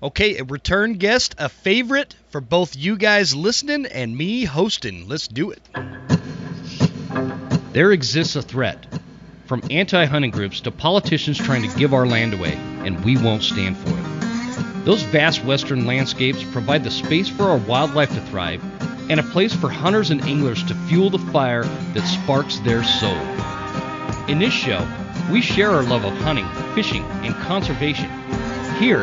Okay, a return guest, a favorite for both you guys listening and me hosting. Let's do it. There exists a threat from anti hunting groups to politicians trying to give our land away, and we won't stand for it. Those vast western landscapes provide the space for our wildlife to thrive and a place for hunters and anglers to fuel the fire that sparks their soul. In this show, we share our love of hunting, fishing, and conservation. Here,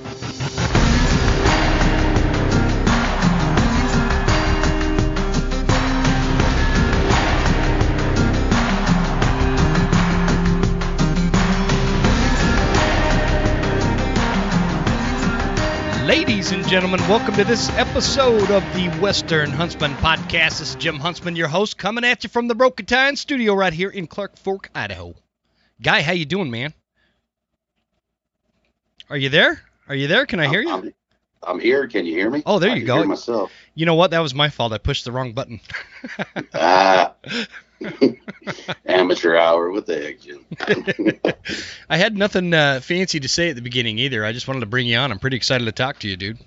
Ladies and gentlemen, welcome to this episode of the Western Huntsman Podcast. This is Jim Huntsman, your host, coming at you from the Broken Tine studio right here in Clark Fork, Idaho. Guy, how you doing, man? Are you there? Are you there? Can I hear you? I'm, I'm here. Can you hear me? Oh, there I you go. Myself. You know what? That was my fault. I pushed the wrong button. ah, amateur hour. What the heck, Jim? I had nothing uh, fancy to say at the beginning either. I just wanted to bring you on. I'm pretty excited to talk to you, dude.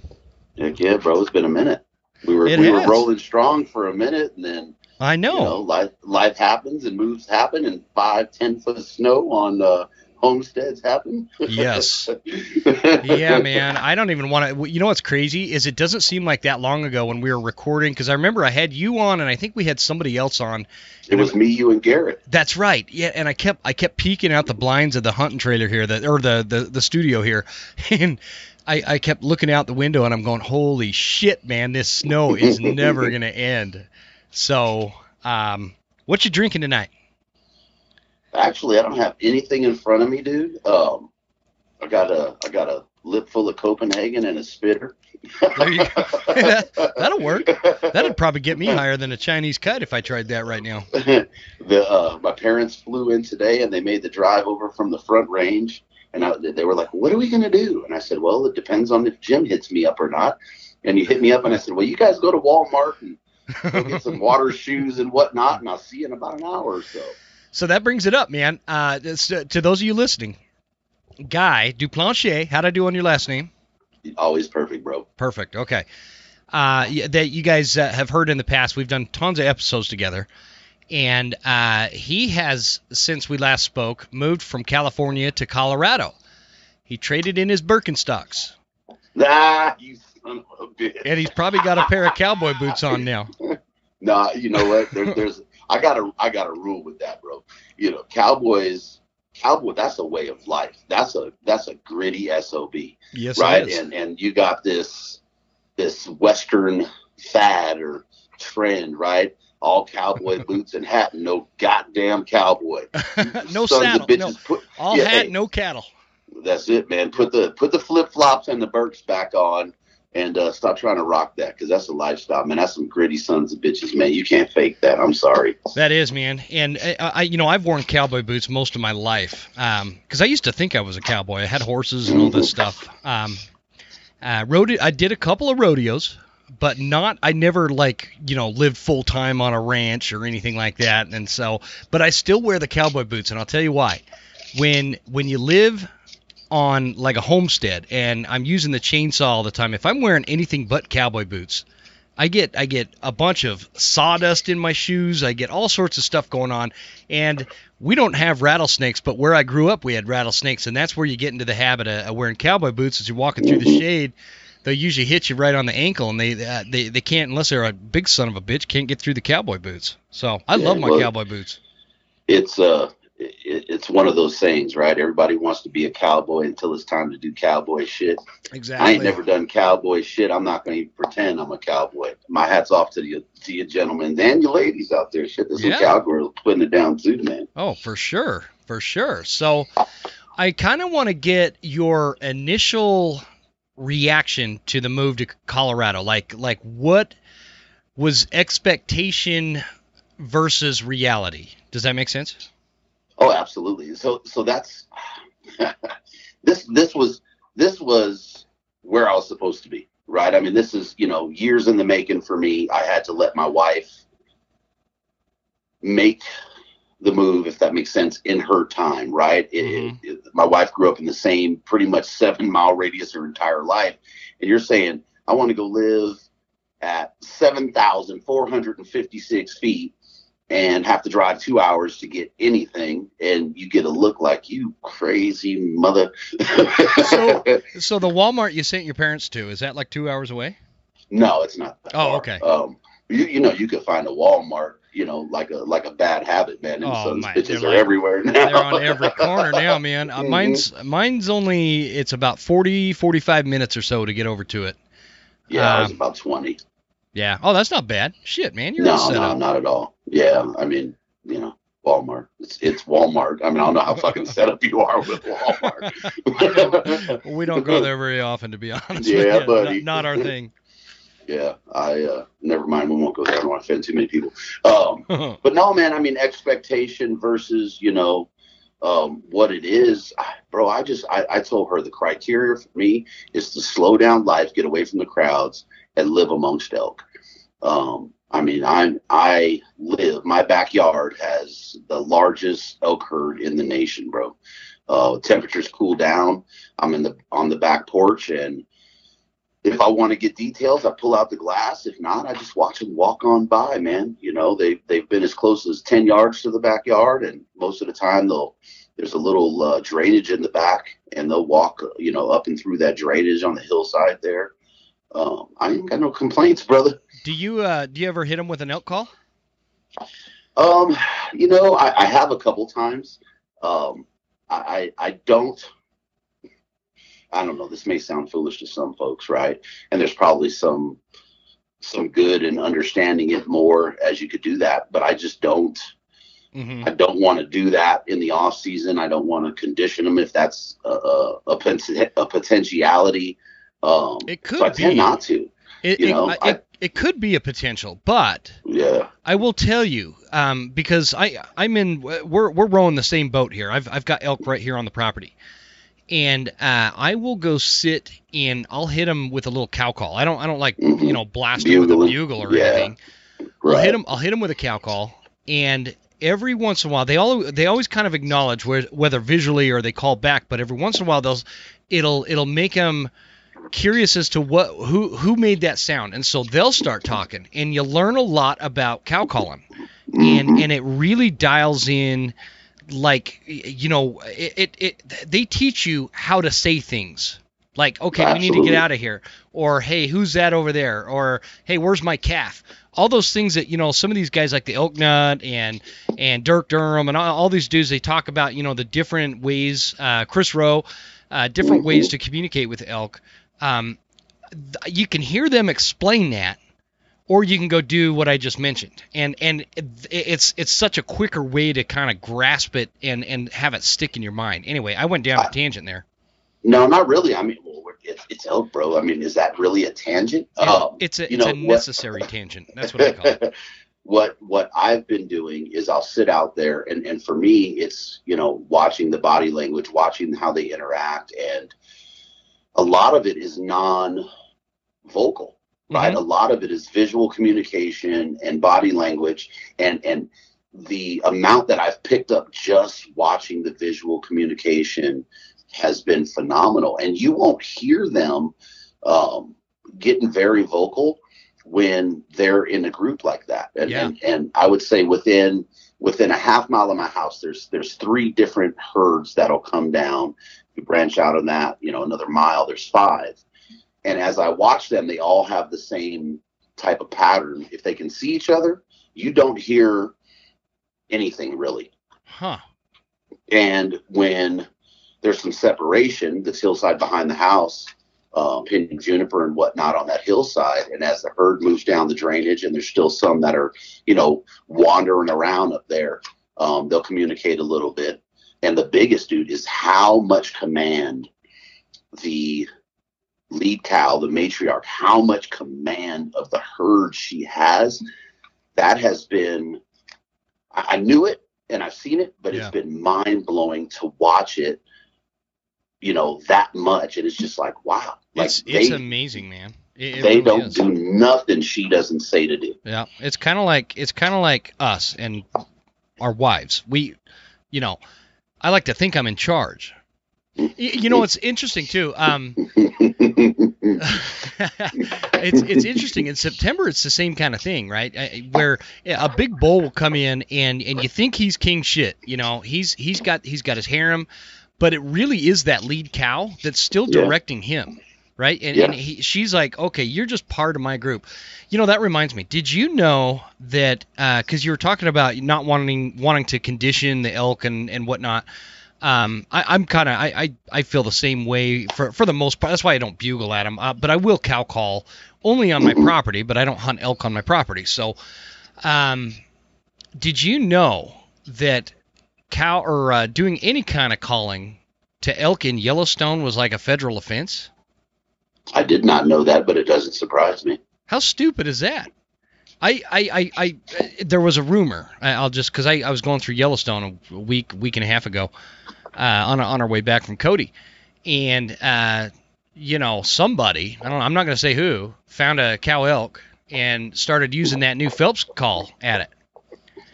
Heck yeah, bro. It's been a minute. We were It we has. were rolling strong for a minute, and then I know. you know life life happens and moves happen, and five ten foot of snow on uh, homesteads happen. Yes. yeah, man. I don't even want to. You know what's crazy is it doesn't seem like that long ago when we were recording because I remember I had you on and I think we had somebody else on. It was me, you, and Garrett. That's right. Yeah, and I kept I kept peeking out the blinds of the hunting trailer here, that or the the, the studio here, and. I, I kept looking out the window and I'm going, holy shit, man, this snow is never gonna end. So, um, what you drinking tonight? Actually, I don't have anything in front of me, dude. Um, I got a I got a lip full of Copenhagen and a spitter. There you go. That'll work. That'd probably get me higher than a Chinese cut if I tried that right now. the uh, my parents flew in today and they made the drive over from the front range and I, they were like what are we going to do and i said well it depends on if jim hits me up or not and he hit me up and i said well you guys go to walmart and go get some water shoes and whatnot and i'll see you in about an hour or so So that brings it up, man. Uh, it's, uh, to those of you listening, Guy Duplantier, how'd I do on your last name? always perfect bro Perfect. Okay. Uh, that you guys uh, have heard in the past, we've done tons of episodes together, and uh, he has since we last spoke moved from California to Colorado. He traded in his Birkenstocks, nah you son of a bitch and he's probably got a pair of cowboy boots on now. nah you know what there, there's i got a i got a rule with that bro you know cowboys cowboy that's a way of life that's a that's a gritty sob Yes, right? And and you got this this Western fad or trend, right? All cowboy boots and hat, and no goddamn cowboy. no Sons of saddle. bitches, No. Put, All Yeah, hat, hey. no cattle. that's it, man. Put the put the flip flops and the Birks back on, and uh, stop trying to rock that because that's a lifestyle, man. That's some gritty sons of bitches, man. You can't fake that. I'm sorry. That is, man. And uh, I, you know, I've worn cowboy boots most of my life because I used to think I was a cowboy. I had horses and all this stuff. Um, uh, rode I did a couple of rodeos, but not. I never like you know lived full time on a ranch or anything like that. And so, but I still wear the cowboy boots, and I'll tell you why. When when you live on like a homestead, and I'm using the chainsaw all the time, if I'm wearing anything but cowboy boots, I get I get a bunch of sawdust in my shoes. I get all sorts of stuff going on, and we don't have rattlesnakes. But where I grew up, we had rattlesnakes, and that's where you get into the habit of, of wearing cowboy boots as you're walking through the shade. They usually hit you right on the ankle, and they uh, they they can't unless they're a big son of a bitch can't get through the cowboy boots. So I Yeah, love my well- cowboy boots. It's uh, it, it's one of those sayings, right? Everybody wants to be a cowboy until it's time to do cowboy shit. Exactly. I ain't never done cowboy shit. I'm not going to pretend I'm a cowboy. My hat's off to you, to you gentlemen and you ladies out there. Shit, there's Yeah. some cowgirls putting it down too, man. Oh, for sure, for sure. So, I kind of want to get your initial reaction to the move to Colorado. Like, like what was expectation versus reality? Does that make sense? Oh, absolutely. So, so that's this. This was this was where I was supposed to be, right? I mean, this is you know years in the making for me. I had to let my wife make the move, if that makes sense, in her time, right? It- Mhm. it- my wife grew up in the same pretty much seven mile radius her entire life. And you're saying, I want to go live at 7,456 feet and have to drive two hours to get anything. And you get a look like you crazy mother. So- So the Walmart you sent your parents to is that like two hours away? no, it's not. That Oh, far. okay. Um, you, you know, you could find a Walmart, you know, like a like a bad habit, man. And Oh, so my- bitches they're like- everywhere now. They're on every corner now, man. Uh, Mhm. mine's mine's only it's about 40 45 minutes or so to get over to it. yeah, Um, about twenty. Yeah. Oh, that's not bad. Shit, man, you're No, no, up. not at all. Yeah, I mean, you know, Walmart. It's it's Walmart. I mean, I don't know how fucking set up you are with Walmart. we don't go there very often, to be honest. Yeah, with you. buddy. Not, not our thing. yeah, I uh, never mind. We won't go there. I don't want to offend too many people. Um, but no, man. I mean, expectation versus you know um, what it is, I, bro. I just I, I told her the criteria for me is to slow down life, get away from the crowds, and live amongst elk. Um, I mean, I'm I live. My backyard has the largest elk herd in the nation, bro. Uh, temperatures cool down. I'm in the on the back porch, and if I want to get details, I pull out the glass. If not, I just watch them walk on by, man. You know, they they've been as close as ten yards to the backyard, and most of the time they'll there's a little uh, drainage in the back, and they'll walk, you know, up and through that drainage on the hillside there. Um, I ain't got no complaints, brother. Do you uh do you ever hit them with an elk call? Um, you know, I, I have a couple times. Um, I, I don't. I don't know. This may sound foolish to some folks, right? And there's probably some some good in understanding it more as you could do that. But I just don't. hmm I don't want to do that in the off season. I don't want to condition them if that's a a, a, a potentiality. Um, It could so I tend be. not to. It, You it, know, it, I- it could be a potential, but Yeah. I will tell you, um, because I I'm in we're we're rowing the same boat here. I've I've got elk right here on the property, and uh, I will go sit and I'll hit them with a little cow call. I don't I don't like Mhm. you know blast them with a bugle or Yeah. anything. I'll hit them I'll hit 'em with a cow call, and every once in a while they all they always kind of acknowledge where, whether visually or they call back, but every once in a while they'll it'll it'll make them curious as to what who who made that sound. And so they'll start talking and you learn a lot about cow calling. And and it really dials in like you know it, it, it they teach you how to say things. Like okay we need to get out of here. Or hey who's that over there? Or hey where's my calf? All those things that you know some of these guys like the elk nut and and dirk durham and all, all these dudes they talk about you know the different ways uh, chris rowe uh, different Mhm. ways to communicate with elk um, th- you can hear them explain that or you can go do what I just mentioned. And and it, it's it's such a quicker way to kind of grasp it and and have it stick in your mind. Anyway, I went down a tangent there. No, not really. I mean, it's, it's elk, bro. I mean, is that really a tangent? Um, it's a it's know, a what- necessary tangent. That's what I call it. what what I've been doing is I'll sit out there, and and for me, it's you know watching the body language, watching how they interact, and a lot of it is non-vocal, right? Mhm. A lot of it is visual communication and body language, and and the amount that I've picked up just watching the visual communication has been phenomenal. And you won't hear them um, getting very vocal when they're in a group like that. And, Yeah. and and I would say within within a half mile of my house, there's there's three different herds that'll come down. You branch out on that, you know, another mile, there's five. And as I watch them, they all have the same type of pattern. If they can see each other, you don't hear anything really. Huh. And when there's some separation, this hillside behind the house, pinyon juniper and whatnot on that hillside, and as the herd moves down the drainage, and there's still some that are, you know, wandering around up there, um, they'll communicate a little bit. And the biggest dude is how much command the lead cow, the matriarch, how much command of the herd she has. That has been, I, I knew it and I've seen it, but Yeah. it's been mind blowing to watch it, you know, that much. And it's just like, wow. Like It's it's they, amazing, man. It, it they really don't is. do nothing she doesn't say to do. Yeah, it's kind of like it's kind of like us, and our wives. We, you know, I like to think I'm in charge. Y- You know, it's interesting too. Um, it's it's interesting. In September, it's the same kind of thing, right? Where a big bull will come in and and you think he's king shit. You know, he's he's got he's got his harem, but it really is that lead cow that's still Yeah. directing him, right? And, Yeah. and he, she's like, okay, you're just part of my group. You know, that reminds me. Did you know that? Because you were talking about not wanting wanting to condition the elk and and whatnot. Um, I, I'm kind of I, I I feel the same way for for the most part. That's why I don't bugle at them. Uh, but I will cow call only on my property, but I don't hunt elk on my property. So, um, did you know that cow or uh, doing any kind of calling to elk in Yellowstone was like a federal offense? I did not know that, but it doesn't surprise me. How stupid is that? I, I, I, I there was a rumor. I- I'll just because I, I was going through Yellowstone a week, week and a half ago, uh, on on our way back from Cody, and uh, you know somebody I don't know I'm not going to say who found a cow elk and started using that new Phelps call at it,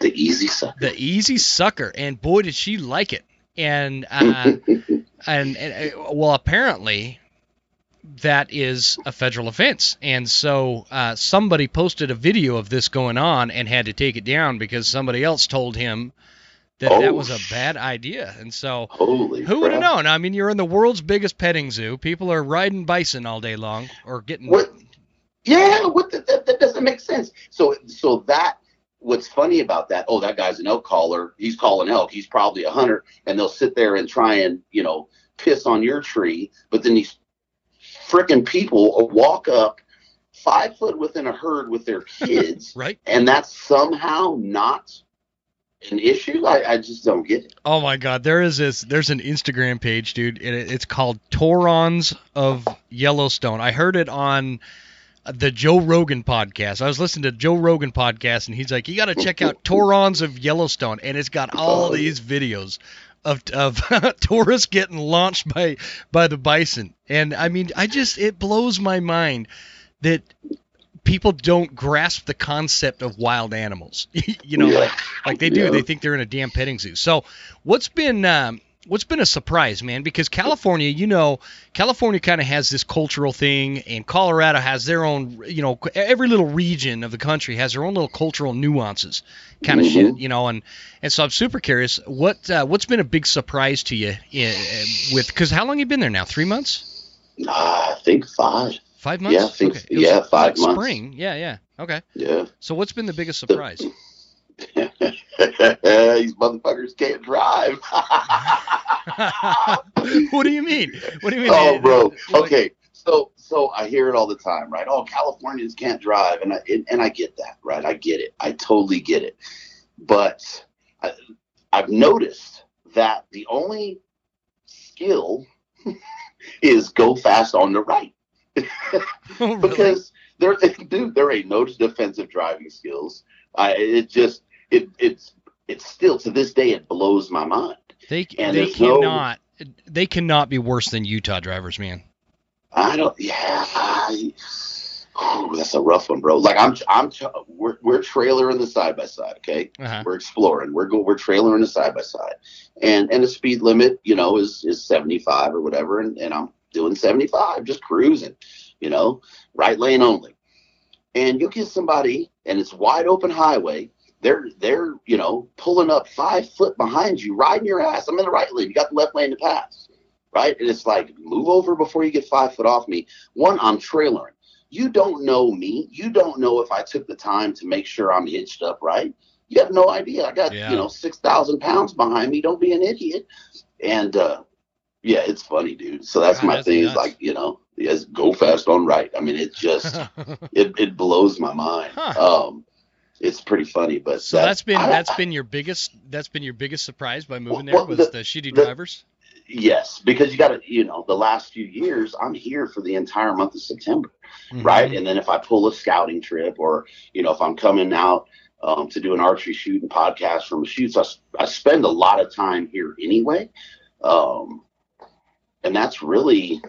The easy sucker. the easy sucker, and boy did she like it. And uh, and, and uh, well apparently that is a federal offense and so uh, somebody posted a video of this going on and had to take it down because somebody else told him that that Oh, was a bad idea and so who would have known i mean you're in the world's biggest petting zoo people are riding bison all day long or getting What? Yeah, what the, that, that doesn't make sense. So, so that what's funny about that? Oh, that guy's an elk caller. He's calling elk. He's probably a hunter, and they'll sit there and try and you know piss on your tree. But then these frickin' people walk up five foot within a herd with their kids, right and that's somehow not an issue. I, I just don't get it. Oh my God, there is this. There's an Instagram page, dude. And it, it's called Tourons of Yellowstone. I heard it on the Joe Rogan podcast. I was listening to Joe Rogan podcast, and he's like, "You got to check out Tourons of Yellowstone," and it's got all Oh, these videos of of tourists getting launched by by the bison. And I mean, I just it blows my mind that people don't grasp the concept of wild animals. you know, Yeah. like like they do. Yeah. They think they're in a damn petting zoo. So, what's been um, what's been a surprise, man? Because California, you know, California kind of has this cultural thing, and Colorado has their own. You know, every little region of the country has their own little cultural nuances, kind of Mhm. shit. You know, and and so I'm super curious. What uh, what's been a big surprise to you uh, with? Because how long you been there now? Three months? Ah, I think five. Five months? Yeah, I think- okay. Yeah, five like months. Spring. Yeah, yeah. Okay. Yeah. So what's been the biggest surprise? These motherfuckers can't drive. what do you mean? What do you mean? oh, bro. Okay. So, so I hear it all the time, right? Oh, Californians can't drive, and I and, and I get that, right? I get it. I totally get it. But I, I've noticed that the only skill is go fast on the right Oh, really? because there, dude, there ain't no defensive driving skills. I, it just, it, it's, it's still to this day, it blows my mind. They And they there's no- cannot they cannot be worse than Utah drivers, man. I don't. Yeah. I, oh, that's a rough one, bro. Like I'm, I'm, we're we're trailering the side by side. Okay, Uh-huh. we're exploring. We're go. We're trailering the side by side, and and the speed limit, you know, is is 75 or whatever, and and I'm doing 75, just cruising, you know, right lane only. And you get somebody, and it's wide open highway. They're they're you know pulling up five foot behind you, riding your ass. I'm in the right lane. You got the left lane to pass, right? And it's like move over before you get five foot off me. One, I'm trailering. You don't know me. You don't know if I took the time to make sure I'm hitched up right. You have no idea. I got Yeah. you know six thousand pounds behind me. Don't be an idiot. And uh, yeah, it's funny, dude. So that's God, my that's thing. Is like you know, yes, go fast on right. I mean, it just it, it blows my mind. Huh. Um, it's pretty funny, but so that- that's been I- that's been your biggest that's been your biggest surprise by moving Well, there was the, shitty the- drivers. yes, because you got to you know the last few years I'm here for the entire month of September. Mhm. right? And then if I pull a scouting trip, or you know, if I'm coming out um, to do an archery shoot and podcast from a shoot, so I, I spend a lot of time here anyway, um, and that's really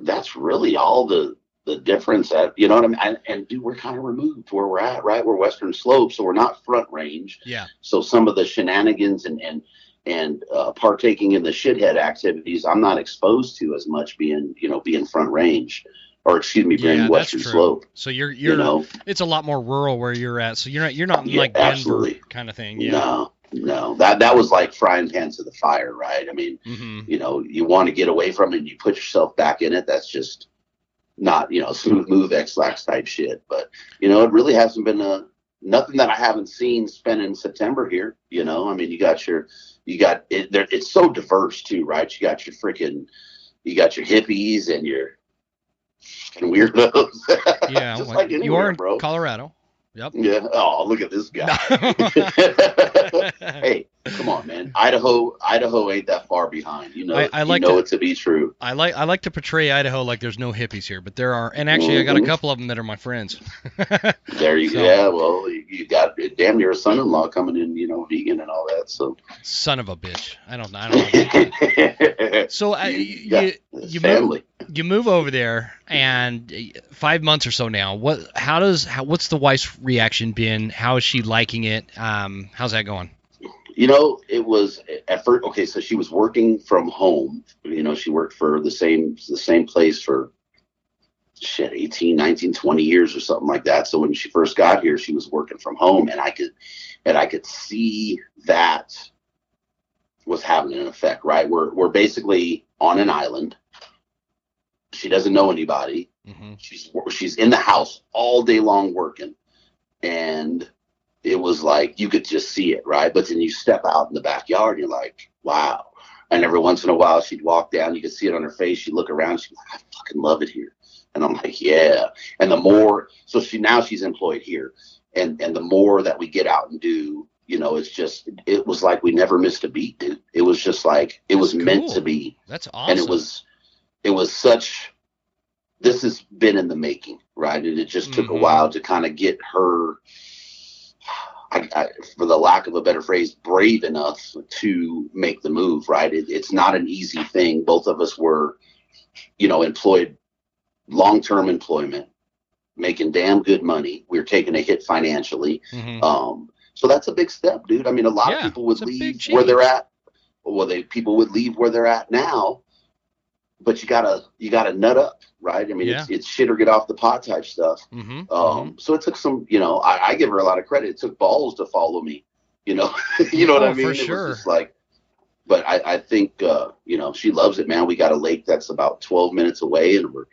that's really all the the difference that you know what I mean. And, and dude, we're kind of removed where we're at, right? We're Western Slope, so we're not Front Range. Yeah. So some of the shenanigans and and and uh, partaking in the shithead activities, I'm not exposed to as much being you know being Front Range, or excuse me, being Yeah, Western. Slope. So you're you're You know, it's a lot more rural where you're at. So you're not you're not Yeah, like Denver absolutely. kind of thing. Yeah. no, no, that that was like frying pan to the fire, right? I mean, hmm you know, you want to get away from it, and you put yourself back in it. That's just not, you know, smooth move Ex-Lax type shit. But you know, it really hasn't been a nothing that I haven't seen spent in September here. You know, I mean, you got your, you got it. There, it's so diverse too, right? You got your freaking, you got your hippies and your fucking weirdos. Yeah. just well, like you are in bro. Colorado. Yep. Yeah. Oh, look at this guy. hey, come on, man. Idaho, Idaho ain't that far behind. You know, I- I you like know to- it to be true. I like I like to portray Idaho like there's no hippies here, but there are. And actually, I got a Mhm. couple of them that are my friends. There you So- go. Yeah, well, you, you got damn near a son-in-law coming in, you know, vegan and all that. So, Son of a bitch. I don't I don't know. So I, You- you you move, you move over there and five months or so now. What how does how, what's the wife's reaction been? How is she liking it? Um, how's that going? You know, it was at first okay. So she was working from home. You know, she worked for the same the same place for shit 18 19 20 years or something like that. So when she first got here she was working from home and i could and i could see that was having an effect right? We're we're basically on an island. She doesn't know anybody. Hmm she's she's in the house all day long working. And it was like you could just see it right? But then you step out in the backyard and you're like wow. And every once in a while she'd walk down you could see it on her face she'd look around she'd like i fucking love it here. And i'm like yeah. And the more so she now she's employed here. And and the more that we get out and do you know it's just it was like we never missed a beat dude. It was just like it was That's meant to be. That's awesome. and it was it was such this has been in the making right? And it just took Mhm. a while to kind of get her I, I, for the lack of a better phrase brave enough to make the move right it, it's not an easy thing both of us were you know employed long-term employment making damn good money We are taking a hit financially Mhm. um, so that's a big step, dude. I mean, a lot Yeah, of people would it's a big leave where they're at. Well, they people would leave where they're at now, but you gotta you gotta nut up, right? I mean, it's it's shit or get off the pot type stuff. Mhm. Um, so it took some, you know, I, I give her a lot of credit. It took balls to follow me, you know, you know what Oh, I mean? for It was sure. just like, but I, I think, uh, you know, she loves it, man. We got a lake that's about 12 minutes away and we're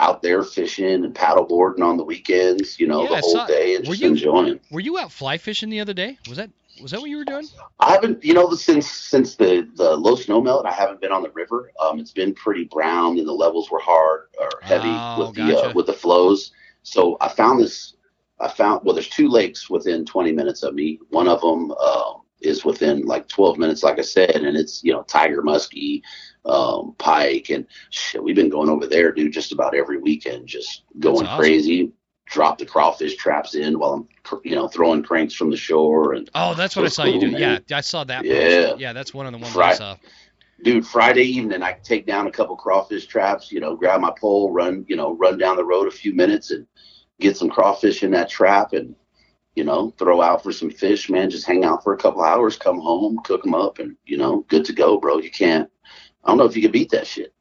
out there fishing and paddleboarding on the weekends, you know, Yeah, the whole day and were just you- enjoying. Were you out fly fishing the other day? Was that was that what you were doing? I haven't, you know, since since the the low snow melt, I haven't been on the river. Um, it's been pretty brown, and the levels were hard or heavy Oh, with the uh, with the flows. So I found this. I found well, there's two lakes within 20 minutes of me. One of them uh, is within like 12 minutes, like I said, and it's you know tiger muskie, um, pike, and shit. We've been going over there, dude, just about every weekend, just going awesome. crazy. Drop the crawfish traps in while I'm, you know, throwing cranks from the shore and Oh, that's what I saw you do. man. Yeah, I saw that. Yeah. Post. Yeah, that's one of the ones I Right. saw. dude friday evening i take down a couple crawfish traps you know grab my pole run you know run down the road a few minutes and get some crawfish in that trap and you know throw out for some fish man just hang out for a couple hours come home cook them up and you know good to go bro you can't i don't know if you can beat that shit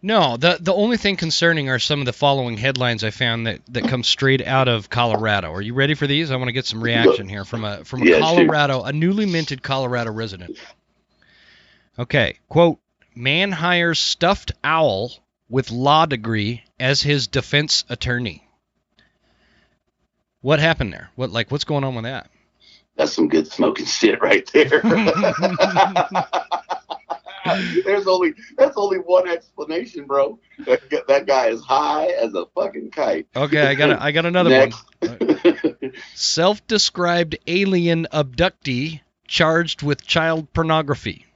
No, the the only thing concerning are some of the following headlines I found that, that come straight out of Colorado. Are you ready for these? I want to get some reaction here from a from a Yeah, shoot. Colorado, a newly minted Colorado resident. Okay, quote: Man hires stuffed owl with law degree as his defense attorney. What happened there? What like what's going on with that? that's some good smoking shit right there there's only that's only one explanation bro that, that guy is high as a fucking kite Okay, I got a, I got another one. Self-described alien abductee charged with child pornography.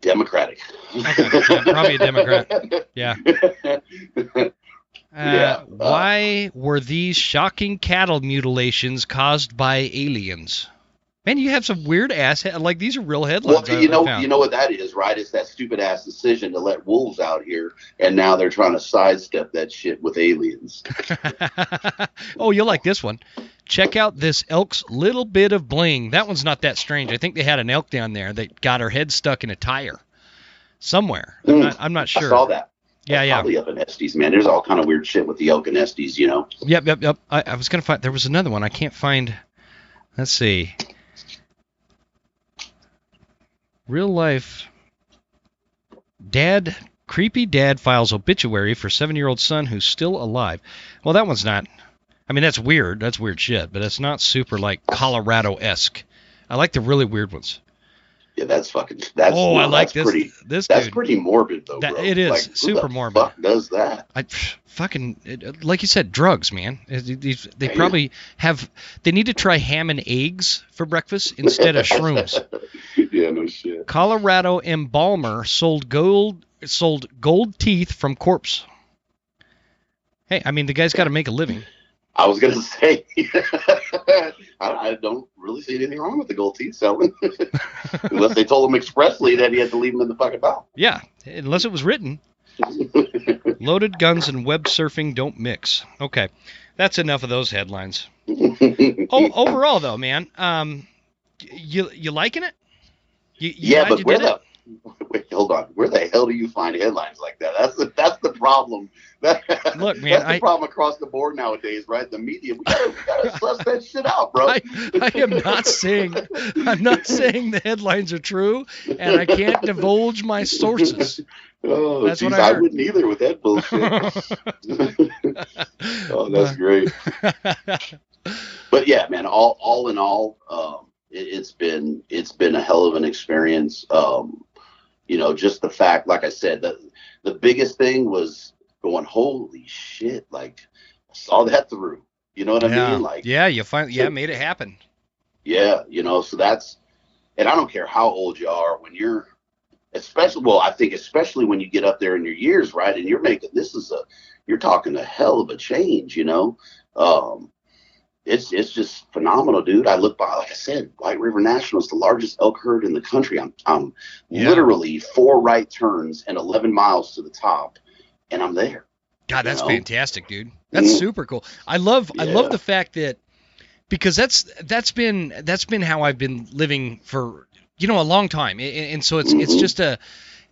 Democratic. Okay, yeah, probably a Democrat. Yeah. Uh, Yeah, uh, why were these shocking cattle mutilations caused by aliens? Man, you have some weird ass head- like these are real Well, headlines. I- you know, found. you know what that is, right? It's that stupid ass decision to let wolves out here, and now they're trying to sidestep that shit with aliens. oh, you'll like this one. Check out this elk's little bit of bling. That one's not that strange. I think they had an elk down there that got her head stuck in a tire somewhere. I'm Mm. not, I'm not sure. I saw that. Yeah, That's yeah. Probably up in Estes, man. There's all kind of weird shit with the elk and Estes, you know. Yep, yep, yep. I, I was gonna find. There was another one. I can't find. Let's see. Real life. Dad, creepy dad files obituary for seven-year-old son who's still alive. Well, that one's not. I mean, that's weird. That's weird shit. But it's not super like Colorado-esque. I like the really weird ones. Yeah, that's fucking. That's oh, I like this. Pretty, this that's dude. pretty morbid, though. That- it is, Like, who super the morbid. Fuck does that? I fucking it- uh, like you said, drugs, man. It- These they probably have. They need to try ham and eggs for breakfast instead of shrooms. yeah, no shit. Colorado embalmer sold gold sold gold teeth from corpse. Hey, I mean the guy's got to make a living. I was gonna say, I, I don't really see anything wrong with the gold teeth selling, unless they told him expressly that he had to leave them in the fucking mouth. Yeah, unless it was written. Loaded guns and web surfing don't mix. Okay, that's enough of those headlines. Oh, overall though, man, um, you you liking it? You, you yeah, but where the it? wait, hold on, where the hell do you find headlines like that? That's the that's the problem. That, Look, man, that's the I- problem across the board nowadays, right? The media, we gotta, we gotta suss that shit out, bro. I, I am not saying I'm not saying the headlines are true, and I can't divulge my sources. Oh, That's geez, I I, wouldn't either with that bullshit. oh, that's great. But yeah, man, all all in all, um, it, it's been it's been a hell of an experience. Um, you know, just the fact, like I said, the the biggest thing was going, holy shit, like I saw that through. You know what I yeah, mean? Like, yeah, you finally yeah made it happen. yeah, you know, so that's, and I don't care how old you are when you're, especially, well, I think especially when you get up there in your years, right? And you're making, this is a, you're talking a hell of a change, you know? Um, it's, it's just phenomenal, dude. I look by, like I said, White River National is the largest elk herd in the country. I'm, I'm Yeah. literally four right turns and 11 miles to the top, and I'm there. God, that's know? fantastic, dude. That's Mhm. super cool. I love I love the fact that because that's that's been that's been how I've been living for you know a long time, and, and so it's it's Mhm. just a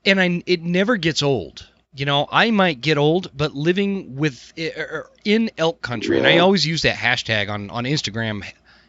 and I it never gets old. You know, I might get old, but living with er, in elk country, and I always use that hashtag on on Instagram.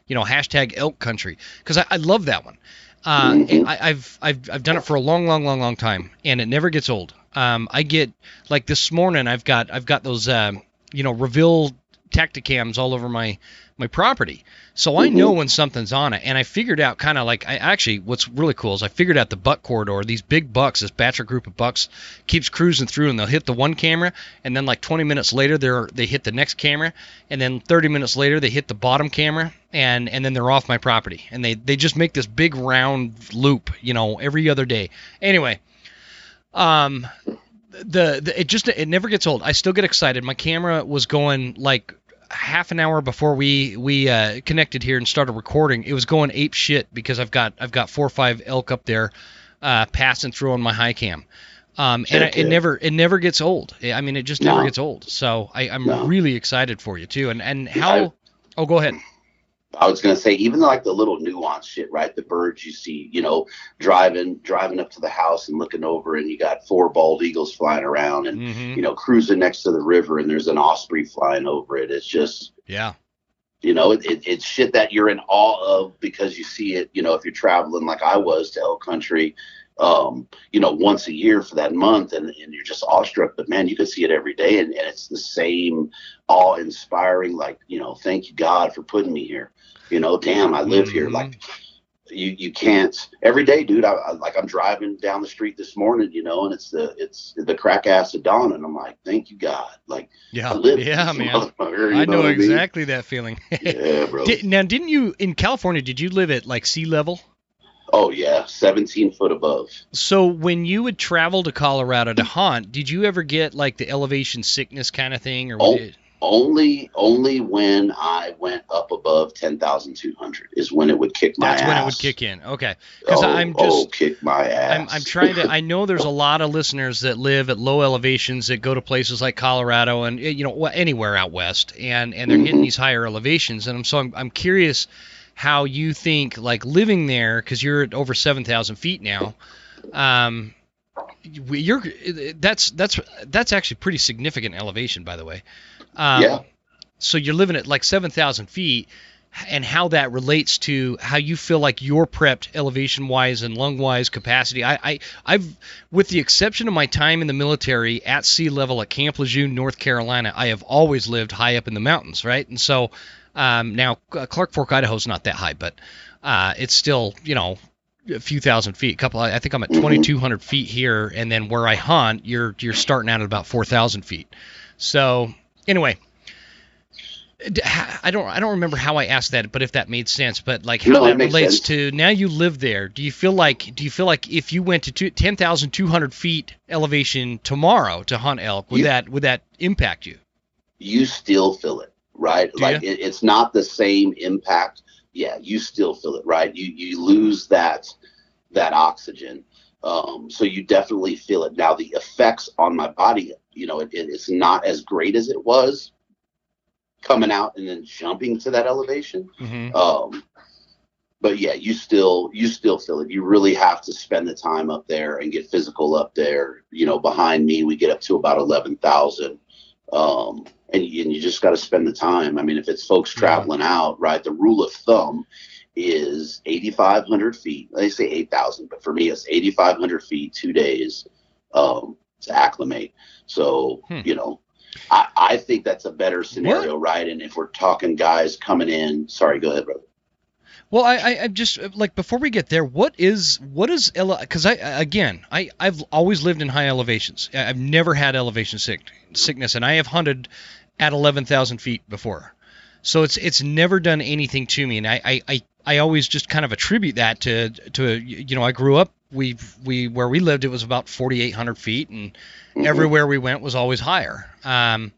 You know, hashtag elk country because I, I love that one. Uh, Mhm. I, I've I've I've done it for a long, long, long, long time, and it never gets old. Um, I get like this morning, I've got I've got those um, you know Reveal Tactacams all over my my property, so I know when something's on it. And I figured out kind of like I actually what's really cool is I figured out the buck corridor. These big bucks, this Bachelor group of bucks, keeps cruising through, and they'll hit the one camera, and then like 20 minutes later they're they hit the next camera, and then 30 minutes later they hit the bottom camera, and and then they're off my property, and they they just make this big round loop, you know, every other day. Anyway, um, the, the it just it never gets old. I still get excited. My camera was going like half an hour before we we uh, connected here and started recording. It was going ape shit because I've got I've got four or five elk up there uh, passing through on my high cam. Um, and Heck it never it never gets old. I mean, it just never gets old. So I, I'm No. really excited for you too. And and I- how? Oh, go ahead. I was gonna say even like the little nuance shit, right? The birds you see, you know, driving driving up to the house and looking over, and you got four bald eagles flying around, and hmm you know, cruising next to the river, and there's an osprey flying over it. It's just, Yeah. you know, it, it, it's shit that you're in awe of because you see it. You know, if you're traveling like I was to Elk Country, um, you know, once a year for that month, and, and you're just awestruck. But man, you can see it every day, and, and it's the same awe-inspiring. Like, you know, thank you God for putting me here. You know, damn, I live here. Mhm. Like, you you can't every day, dude. I, I like I'm driving down the street this morning, you know, and it's the it's the crack ass of dawn, and I'm like, thank you God. Like, Yeah. I Yeah, man. I know mean? exactly that feeling. Yeah, bro. Did, now, didn't you in California? Did you live at like sea level? Oh yeah, 17 foot above. So when you would travel to Colorado to hunt, did you ever get like the elevation sickness kind of thing, or Oh. it- Only, only when I went up above ten thousand two hundred is when it would kick my That's ass. when it would kick in. Okay. Because oh, I'm oh, just kick my ass. I'm, I'm trying to. I know there's a lot of listeners that live at low elevations that go to places like Colorado and you know anywhere out west, and and they're hitting Mhm. these higher elevations. And I'm so I'm, I'm curious how you think like living there because you're at over seven thousand feet now. Um, you're that's that's that's actually pretty significant elevation, by the way. Um, Yeah. So you're living at like seven thousand feet and how that relates to how you feel like you're prepped elevation wise and lung wise capacity. I, I I've with the exception of my time in the military at sea level at Camp Lejeune, North Carolina, I have always lived high up in the mountains, right? And so um, now Clark Fork, Idaho is not that high, but uh, it's still you know a few thousand feet. A couple, I think I'm at Mhm. 2,200 feet here, and then where I hunt, you're you're starting out at about 4,000 feet. So anyway, I don't I don't remember how I asked that, but if that made sense, but like how No, that relates sense. to now you live there. Do you feel like do you feel like if you went to two, 10,200 feet elevation tomorrow to hunt elk, would You- that would that impact you? you still feel it, right? Do like it, it's not the same impact. Yeah, you still feel it, right? You you lose that that oxygen, um, so you definitely feel it. Now the effects on my body, you know, it, it, it's not as great as it was coming out and then jumping to that elevation. Mm-hmm. Um, but yeah, you still you still feel it. You really have to spend the time up there and get physical up there. You know, behind me we get up to about eleven thousand, um, and, you- and you just got to spend the time. I mean, if it's folks traveling out, right? The rule of thumb is eighty five hundred feet. They say eight thousand, but for me it's eighty five hundred feet, two days um, to acclimate. So Hmm. you know. I, I think that's a better scenario, right? And if we're talking guys coming in, sorry, go ahead, brother. Well, I, I, I just like before we get there, what is what is because I again I I've always lived in high elevations. I've never had elevation sick, sickness, and I have hunted at eleven thousand feet before, so it's it's never done anything to me, and I I, I, I always just kind of attribute that to to you know I grew up we we where we lived it was about forty eight hundred feet and Mhm. everywhere we went was always higher. Um,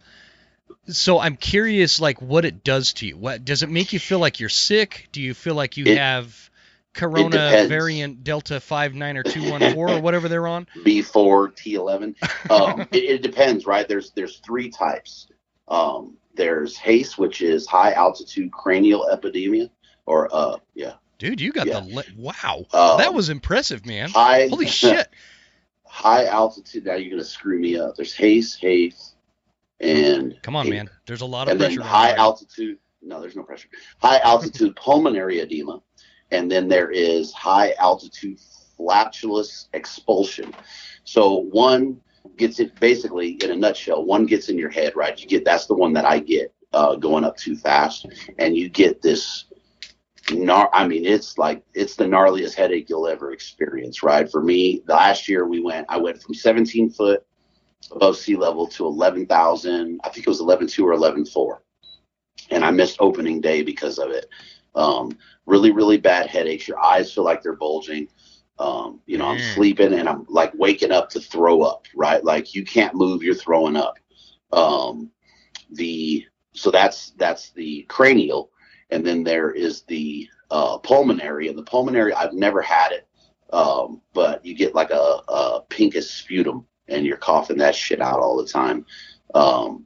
so I'm curious, like, what it does to you. What does it make you feel like you're sick? Do you feel like you It- have Corona variant Delta five nine or two one four or whatever they're on? B4, T11. Um, it, it depends, right? There's there's three types. Um, there's HACE, which is high altitude cranial epidemia, or uh, yeah, Dude, you got Yeah. the le- wow. Um, that was impressive, man. high Holy shit. high altitude. Now you're gonna screw me up. There's HACE, HACE, and Come on, man. There's a lot of pressure. high altitude. No, there's no pressure. High altitude pulmonary edema, and then there is high altitude flatulence expulsion. So one gets it basically in a nutshell. One gets in your head, right? You get that's the one that I get uh, going up too fast, and you get this. Gnar- I mean, it's like it's the gnarliest headache you'll ever experience, right? For me, last year we went. I went from 17 foot above sea level to 11,000. I think it was 11.2 or 11.4 and I missed opening day because of it. Um, really, really bad headaches. Your eyes feel like they're bulging. Um, you know, I'm Mm. sleeping and I'm like waking up to throw up, right? Like you can't move, you're throwing up. Um, the so that's that's the cranial, and then there is the uh, pulmonary, and the pulmonary I've never had it, um, but you get like a, a pinkish sputum, and you're coughing that shit out all the time. Um,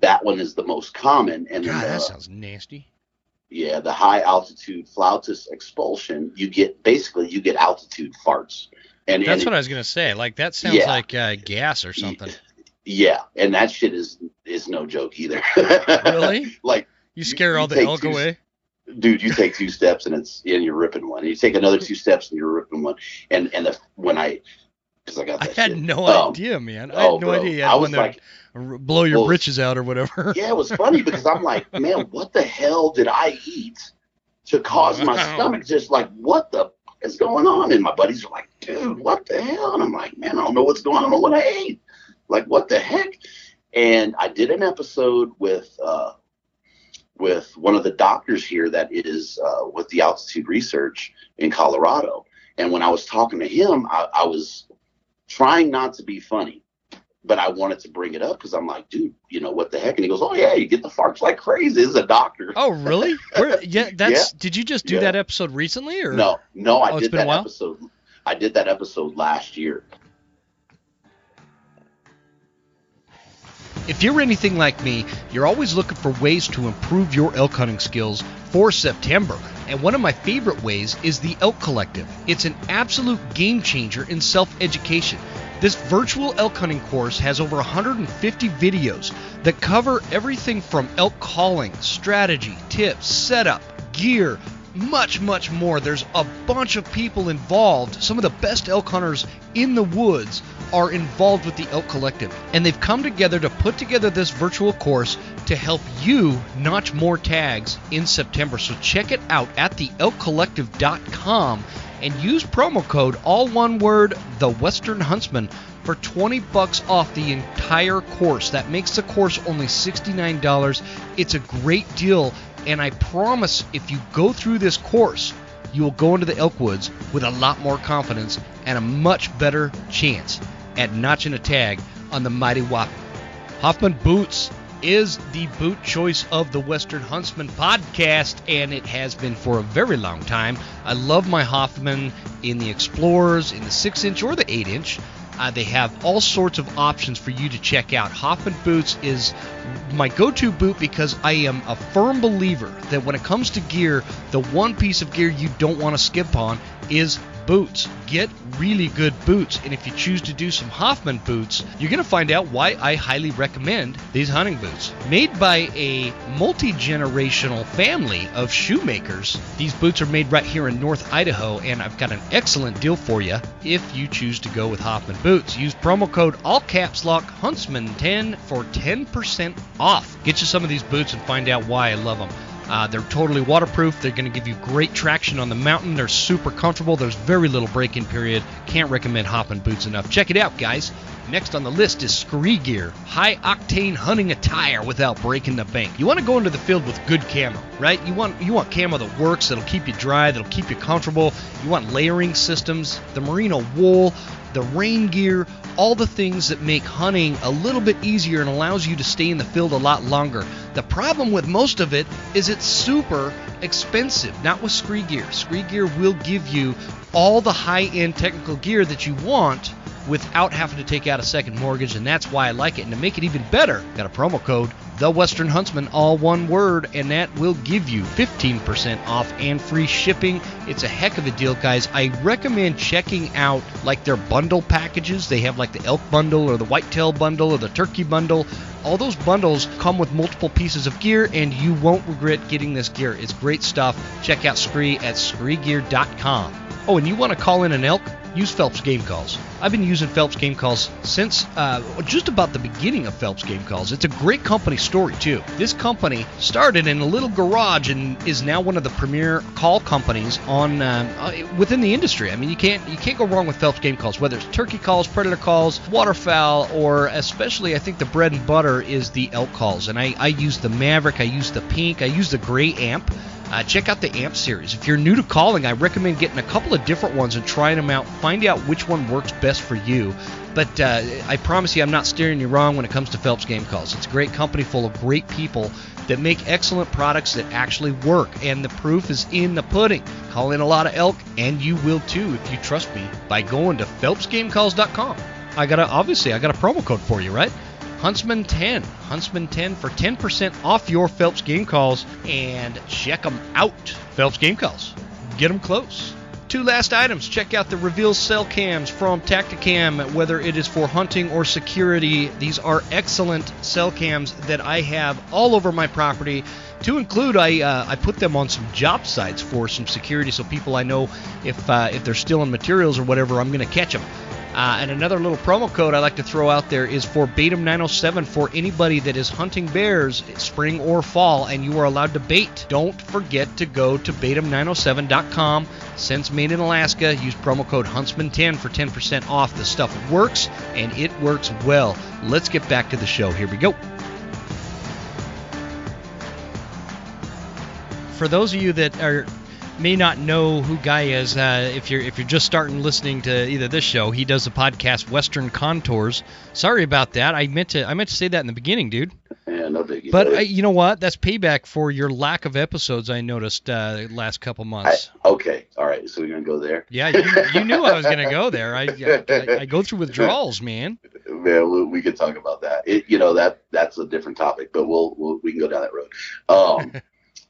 that one is the most common, and God, the, that sounds nasty. yeah, the high altitude flatus expulsion, you get basically you get altitude farts, and That's and what I was gonna say. Like that sounds Yeah. like uh, gas or something. yeah, and that shit is is no joke either. Really? like, You scare you all the elk two- away? dude, you take two steps and it's and you're ripping one. You take another two steps and you're ripping one. And and the, when I because I got I had shit. no Um, idea, man. I oh, had no bro, idea you I was like, blow your well, britches out or whatever. yeah, it was funny because I'm like, man, what the hell did I eat to cause my stomach just like what the is going on? And my buddies are like, dude, what the hell? And I'm like, man, I don't know what's going on with what I ate. Like, what the heck? And I did an episode with uh, with one of the doctors here that is uh, with the altitude research in Colorado. And when I was talking to him, I, I was trying not to be funny but I wanted to bring it up because I'm like, dude, you know what the heck? And he goes, oh yeah, you get the farts like crazy. This is a doctor. Oh really? Where, yeah, that's. Yeah. Did you just do yeah. that episode recently or? No, no, I oh, did that episode. I did that episode last year. If you're anything like me, you're always looking for ways to improve your elk hunting skills for September. And one of my favorite ways is the Elk Collective. It's an absolute game changer in self education. This virtual elk hunting course has over 150 videos that cover everything from elk calling, strategy, tips, setup, gear, much, much more. There's a bunch of people involved. Some of the best elk hunters in the woods are involved with the Elk Collective, and they've come together to put together this virtual course to help you notch more tags in September. So check it out at theelkcollective.com and use promo code all one word the Western Huntsman for 20 bucks off the entire course. That makes the course only $69. It's a great deal and I promise if you go through this course, you will go into the elk woods with a lot more confidence and a much better chance at notching a tag on the mighty wapiti. Hoffman Boots is the boot choice of the Western Huntsman podcast, and it has been for a very long time. I love my Hoffman in the Explorers, in the 6 inch or the 8 inch. Uh, they have all sorts of options for you to check out. Hoffman Boots is my go to boot because I am a firm believer that when it comes to gear, the one piece of gear you don't want to skip on is boots. Get really good boots. And if you choose to do some Hoffman boots, you're going to find out why I highly recommend these hunting boots. Made by a multi generational family of shoemakers, these boots are made right here in North Idaho, and I've got an excellent deal for you if you choose to go with Hoffman boots. Use promo code all caps lock Huntsman10 for 10% off. Get you some of these boots and find out why I love them. Uh, they're totally waterproof. They're going to give you great traction on the mountain. They're super comfortable. There's very little break-in period. Can't recommend Hoffman boots enough. Check it out, guys. Next on the list is SKRE Gear, high octane hunting attire without breaking the bank. You want to go into the field with good camo, right? You want you want camo that works, that'll keep you dry, that'll keep you comfortable. You want layering systems, the merino wool, the rain gear, all the things that make hunting a little bit easier and allows you to stay in the field a lot longer. The problem with most of it is it's super expensive, not with SKRE Gear. SKRE Gear will give you all the high end technical gear that you want without having to take out a second mortgage, and that's why I like it. And to make it even better, got a promo code the Western Huntsman, all one word, and that will give you 15% off and free shipping. It's a heck of a deal, guys. I recommend checking out like their bundle packages. They have like the elk bundle or the whitetail bundle or the turkey bundle. All those bundles come with multiple pieces of gear, and you won't regret getting this gear. It's great stuff. Check out SKRE at skregear.com. Oh, and you want to call in an elk? Use Phelps Game Calls. I've been using Phelps Game Calls since uh, just about the beginning of Phelps Game Calls. It's a great company story too. This company started in a little garage and is now one of the premier call companies on uh, uh, within the industry. I mean, you can't you can't go wrong with Phelps Game Calls, whether it's turkey calls, predator calls, waterfowl, or especially I think the bread and butter is the elk calls. And I, I use the Maverick, I use the Pink, I use the Gray Amp. Uh, check out the AMP series. If you're new to calling, I recommend getting a couple of different ones and trying them out. Find out which one works best for you. But uh, I promise you, I'm not steering you wrong when it comes to Phelps Game Calls. It's a great company full of great people that make excellent products that actually work, and the proof is in the pudding. Call in a lot of elk, and you will too if you trust me by going to PhelpsGameCalls.com. I got a obviously I got a promo code for you, right? Huntsman 10. Huntsman 10 for 10% off your Phelps game calls and check them out. Phelps game calls. Get them close. Two last items. Check out the Reveal cell cams from Tactacam, whether it is for hunting or security. These are excellent cell cams that I have all over my property. To include, I uh, I put them on some job sites for some security, so people I know if uh, if they're stealing materials or whatever, I'm going to catch them. Uh, and another little promo code I like to throw out there is for Bait Em 907 for anybody that is hunting bears, spring or fall, and you are allowed to bait. Don't forget to go to baitem907.com. Since made in Alaska, use promo code Huntsman10 for 10% off. The stuff works, and it works well. Let's get back to the show. Here we go. For those of you that are may not know who Guy is, uh, if you're if you're just starting listening to either this show, he does a podcast, Western Contours. Sorry about that. I meant to I meant to say that in the beginning, dude. Yeah, no biggie. But uh, you know what? That's payback for your lack of episodes. I noticed uh, last couple I, months. okay, all right. So we're gonna go there. yeah, you, you knew I was gonna go there. I, I I go through withdrawals, man. Man, we, we could talk about that. It, you know that that's a different topic, but we'll, we'll we can go down that road. Um,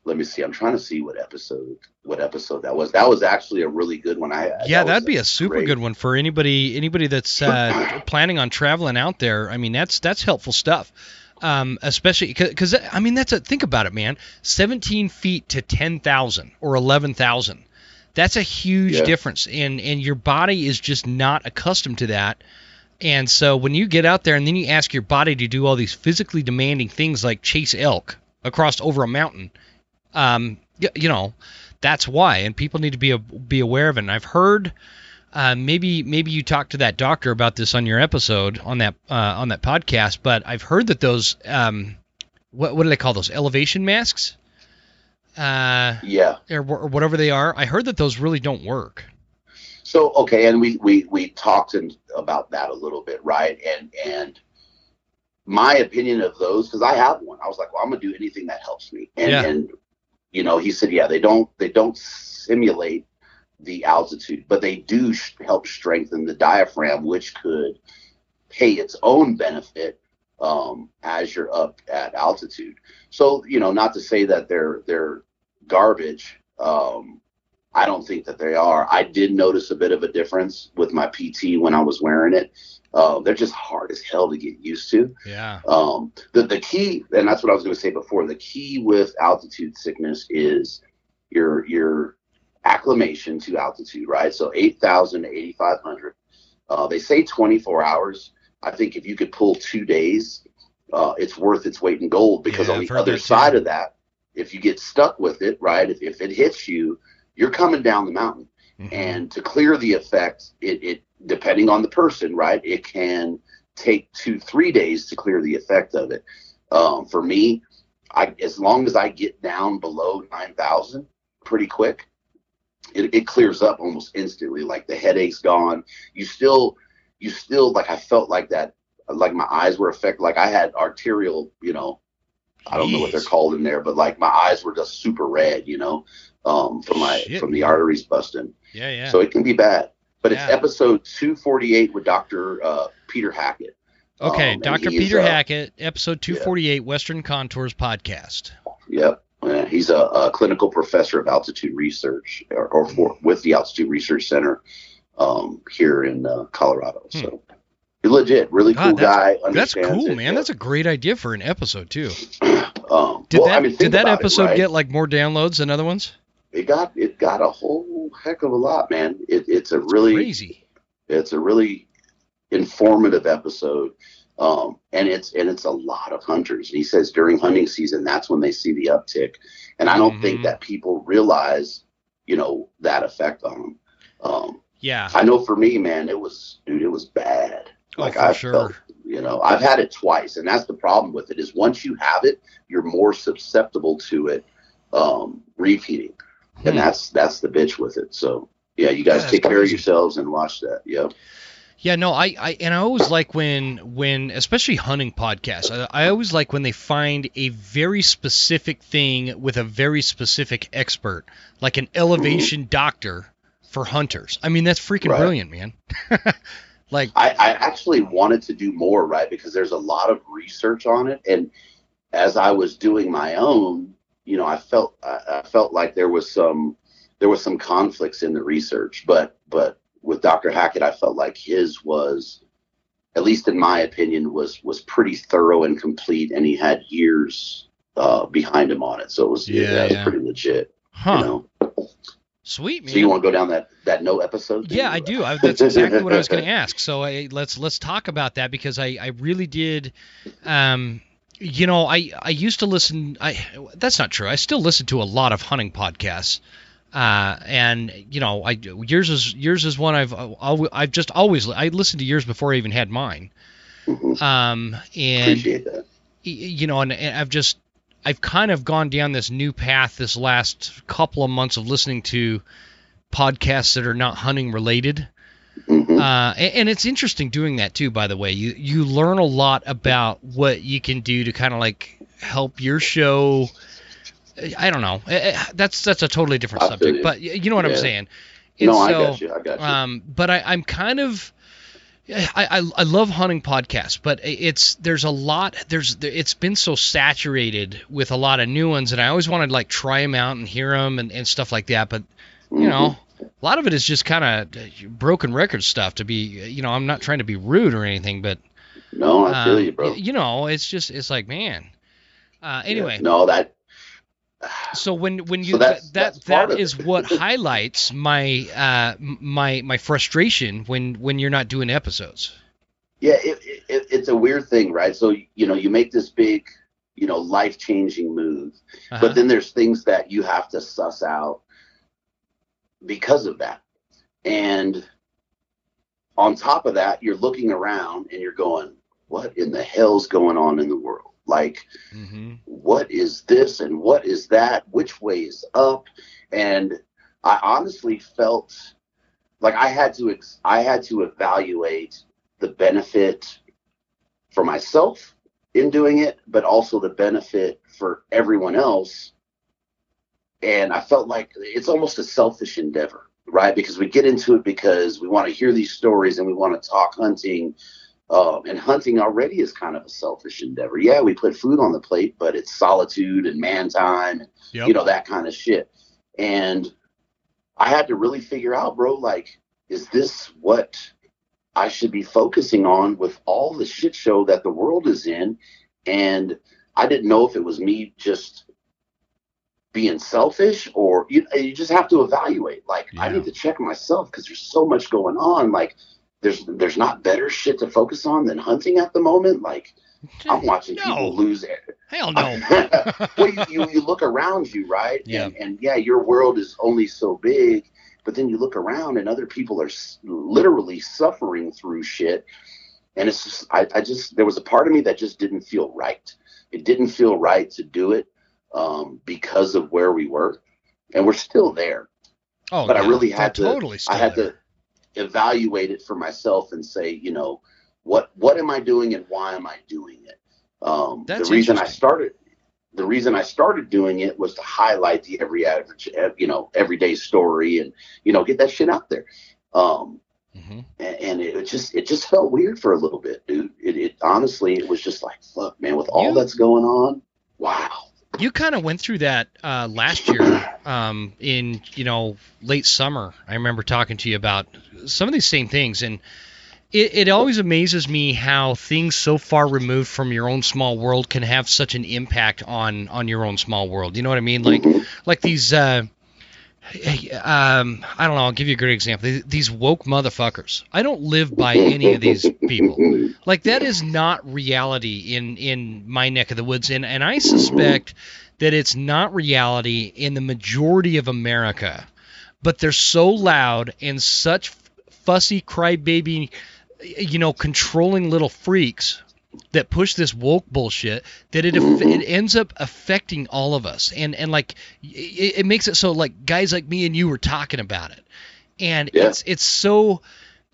let me see. I'm trying to see what episode what episode that was. That was actually a really good one. I Yeah, that that'd be a super great- good one for anybody anybody that's uh, planning on traveling out there. I mean, that's that's helpful stuff. Um, especially because I mean that's a think about it, man. 17 feet to 10,000 or 11,000. That's a huge Yeah. difference, and and your body is just not accustomed to that. And so when you get out there and then you ask your body to do all these physically demanding things like chase elk across over a mountain, um, y- you know, that's why. And people need to be a, be aware of it. And I've heard uh, maybe maybe you talked to that doctor about this on your episode on that uh, on that podcast, but I've heard that those um, what what do they call those elevation masks? Uh, Yeah. or, or whatever they are. I heard that those really don't work. So okay, and we we we talked in, about that a little bit, right? And and my opinion of those because I have one. I was like, well, I'm gonna do anything that helps me. And Yeah. and you know, he said, yeah, they don't they don't simulate the altitude, but they do sh- help strengthen the diaphragm, which could pay its own benefit um, as you're up at altitude. So you know, not to say that they're they're garbage. Um, I don't think that they are. I did notice a bit of a difference with my PT when I was wearing it. Uh, they're just hard as hell to get used to. Yeah. Um, the the key, and that's what I was going to say before. The key with altitude sickness is your your acclimation to altitude, right? So eight thousand to eighty five hundred. Uh, they say twenty four hours. I think if you could pull two days, uh, it's worth its weight in gold because Yeah, on the other that too. side of that, if you get stuck with it, right? If if it hits you, you're coming down the mountain. Mhm. and to clear the effect it, it depending on the person right it can take two three days to clear the effect of it. Um, for me i as long as i get down below 9000 pretty quick it, it clears up almost instantly. Like the headache's gone. You still you still like i felt like that like my eyes were affected. Like i had arterial you know i don't know what they're called in there but like my eyes were just super red you know um, from my Shit, from the man. arteries busting Yeah, yeah. so it can be bad. But it's episode 248 with Dr. Uh, Peter Hackett. okay, um, Dr. Peter uh, Hackett, episode 248, Western Contours podcast. Yep. He's a, a clinical professor of altitude research or, or for, with the Altitude Research Center um, here in uh, Colorado. Hmm. So he's legit, really God, cool that's- guy. That's cool, it, man. yeah. That's a great idea for an episode too. um, Did well, that I mean, did that about it, episode right? get like more downloads than other ones? It got it got a whole heck of a lot, man. It, it's a really Crazy. It's a really informative episode. Um, and it's and it's a lot of hunters. He says during hunting season, that's when they see the uptick. And I don't Mhm. think that people realize, you know, that effect on them. Um, Yeah. I know for me, man, it was dude, it was bad. Oh, Like I sure. felt, you know, I've had it twice, and that's the problem with it is once you have it, you're more susceptible to it um, repeating, and Hmm. that's that's the bitch with it. So yeah, you guys Yeah, take care of yourselves and watch that. Yep. Yeah, no, I, I and I always like when when especially hunting podcasts. I, I always like when they find a very specific thing with a very specific expert, like an elevation doctor for hunters. I mean, that's freaking Right. brilliant, man. like, I, I actually wanted to do more, right? Because there's a lot of research on it, and as I was doing my own, you know, I felt I, I felt like there was some there was some conflicts in the research, but but with Dr. Hackett, I felt like his was, at least in my opinion, was was pretty thorough and complete, and he had years uh, behind him on it, so it was Yeah, yeah, it was pretty legit. huh? You know, Sweet, man. so you want to go down that that no episode? thing? Yeah, I do. I, that's exactly what I was going to ask. So I, let's let's talk about that because I, I really did. Um, you know, I I used to listen. I that's not true. I still listen to a lot of hunting podcasts. Uh, and you know, I yours is yours is one I've al- I've just always I listened to yours before I even had mine. Mhm. Um, and Appreciate that. you know, and, and I've just I've kind of gone down this new path this last couple of months of listening to podcasts that are not hunting related. Mhm. Uh, and, and it's interesting doing that too. By the way, you you learn a lot about what you can do to kind of like help your show. I don't know. Eh, eh, That's that's a totally different I subject, but you know what I'm Yeah. saying. no, And I got you. I got you. um, but I, I'm kind of. I, I, I love hunting podcasts, but it's there's a lot there's it's been so saturated with a lot of new ones, and I always wanted to like try them out and hear them and, and stuff like that. But you Mhm. know, a lot of it is just kind of broken record stuff. To be, you know, I'm not trying to be rude or anything, but no, I feel um, you, bro. You know, it's just it's like man. Uh, Yeah. anyway, no, that so when when you So that's- that that's that is what highlights my uh my my frustration when when you're not doing episodes. yeah, it, it, it, it's a weird thing, right? So you know, you make this big, you know, life changing move, Uh-huh. but then there's things that you have to suss out because of that, and on top of that, you're looking around and you're going, "What in the hell's going on in the world?" Like, hmm what is this and what is that? Which way is up? And I honestly felt like I had to ex- I had to evaluate the benefit for myself in doing it, but also the benefit for everyone else. And I felt like it's almost a selfish endeavor, right? Because we get into it because we want to hear these stories and we want to talk hunting. Um, and hunting already is kind of a selfish endeavor. Yeah, we put food on the plate, but it's solitude and man time and Yep. you know that kind of shit and i had to really figure out bro like is this what i should be focusing on with all the shit show that the world is in and i didn't know if it was me just being selfish or you, you just have to evaluate like i Yeah. need to check myself because there's so much going on like there's there's not better shit to focus on than hunting at the moment like i'm watching No. people lose it Hell no. well, you, you, you look around you, right? Yeah. And, and yeah, your world is only so big, but then you look around and other people are s- literally suffering through shit. And it's just, I, I just, there was a part of me that just didn't feel right. It didn't feel right to do it um, because of where we were. And we're still there. Oh, but I really had to- totally I had there. to evaluate it for myself and say, you know, what what am I doing and why am I doing it? Um, That's the reason I started the reason I started doing it was to highlight the every average, you know, everyday story and you know get that shit out there. Um, Mhm. and, and it just it just felt weird for a little bit, dude. It, it honestly it was just like fuck, man. With all You- that's going on, wow. You kind of went through that uh, last year um, in you know late summer. I remember talking to you about some of these same things, and it, it always amazes me how things so far removed from your own small world can have such an impact on on your own small world. You know what I mean? Like like these. Uh, um, I don't know. I'll give you a great example. These- woke motherfuckers. I don't live by any of these people. Like that is not reality in in my neck of the woods, and and I suspect that it's not reality in the majority of America. But they're so loud and such fussy crybaby, you know, controlling little freaks that push this woke bullshit that it it ends up affecting all of us. And and like it, it makes it so like guys like me and you were talking about it. And Yeah. it's it's so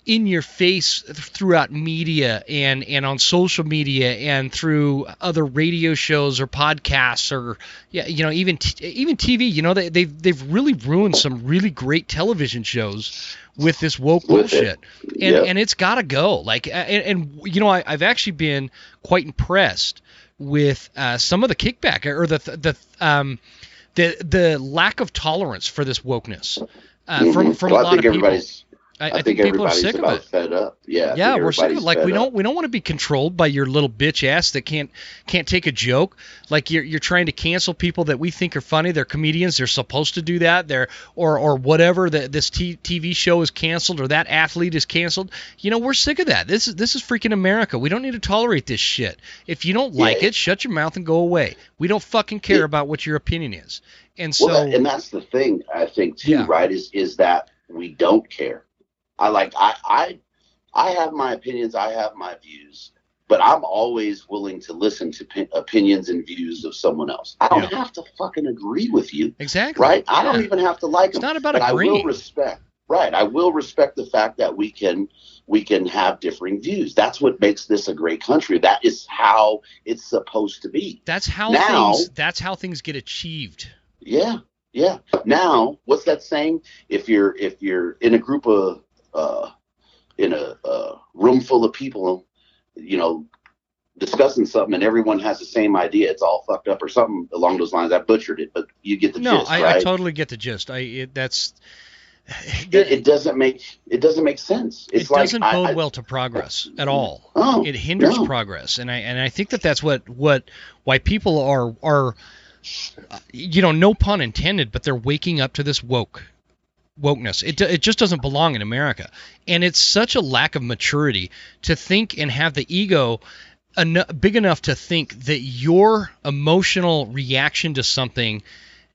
in your face throughout media and and on social media and through other radio shows or podcasts or yeah you know even t- even TV you know they they've they've really ruined some really great television shows with this woke With it. bullshit and Yep. and it's got to go like and, and you know I, I've actually been quite impressed with uh, some of the kickback or the the um the the lack of tolerance for this wokeness uh, from Mhm. from Well, a I lot think of people. I, I, I think, people are sick of it. fed up. Yeah. Yeah, we're sick of it. Like we don't we don't want to be controlled by your little bitch ass that can't can't take a joke. Like you're you're trying to cancel people that we think are funny. They're comedians. They're supposed to do that. They're or or whatever. That this t- TV show is canceled or that athlete is canceled. You know we're sick of that. This is this is freaking America. We don't need to tolerate this shit. If you don't like Yeah. it, shut your mouth and go away. We don't fucking care Yeah. about what your opinion is. And so well, that, and that's the thing I think too, Yeah. right? Is is that we don't care. I like I I I have my opinions. I have my views, but I'm always willing to listen to p- opinions and views of someone else. I don't Yeah. have to fucking agree with you, Exactly. right? I don't even have to like It's them. not about but I will respect. Right, I will respect the fact that we can we can have differing views. That's what makes this a great country. That is how it's supposed to be. That's how Now- things. That's how things get achieved. Yeah, yeah. Now, what's that saying? If you're if you're in a group of uh, in a, uh room full of people, you know, discussing something, and everyone has the same idea, it's all fucked up or something along those lines. I butchered it, but you get the No, gist, I, I right? totally get the gist. I it, that's. it, it doesn't make it doesn't make sense. It's it doesn't I- bode I- well to progress at all. Oh, it hinders no. progress, and I and I think that that's what what why people are are, uh, you know, no pun intended, but they're waking up to this woke wokeness. It it just doesn't belong in America, and it's such a lack of maturity to think and have the ego. Eno- big enough to think that your emotional reaction to something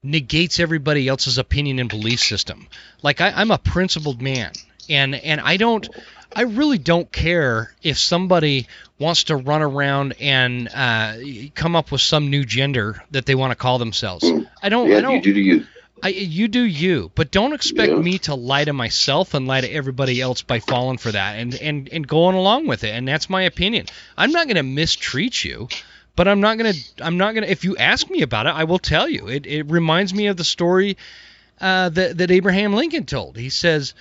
negates everybody else's opinion and belief system. Like I, I'm a principled man, and and I don't, I really don't care if somebody wants to run around and uh, come up with some new gender that they want to call themselves. I don't, Yeah, you don't, do to you. I, you do you, but don't expect Yeah. me to lie to myself and lie to everybody else by falling for that and, and, and going along with it. And that's my opinion. I'm not going to mistreat you, but I'm not going to, I'm not going to, if you ask me about it, I will tell you. It, it reminds me of the story uh, that, that Abraham Lincoln told. He says,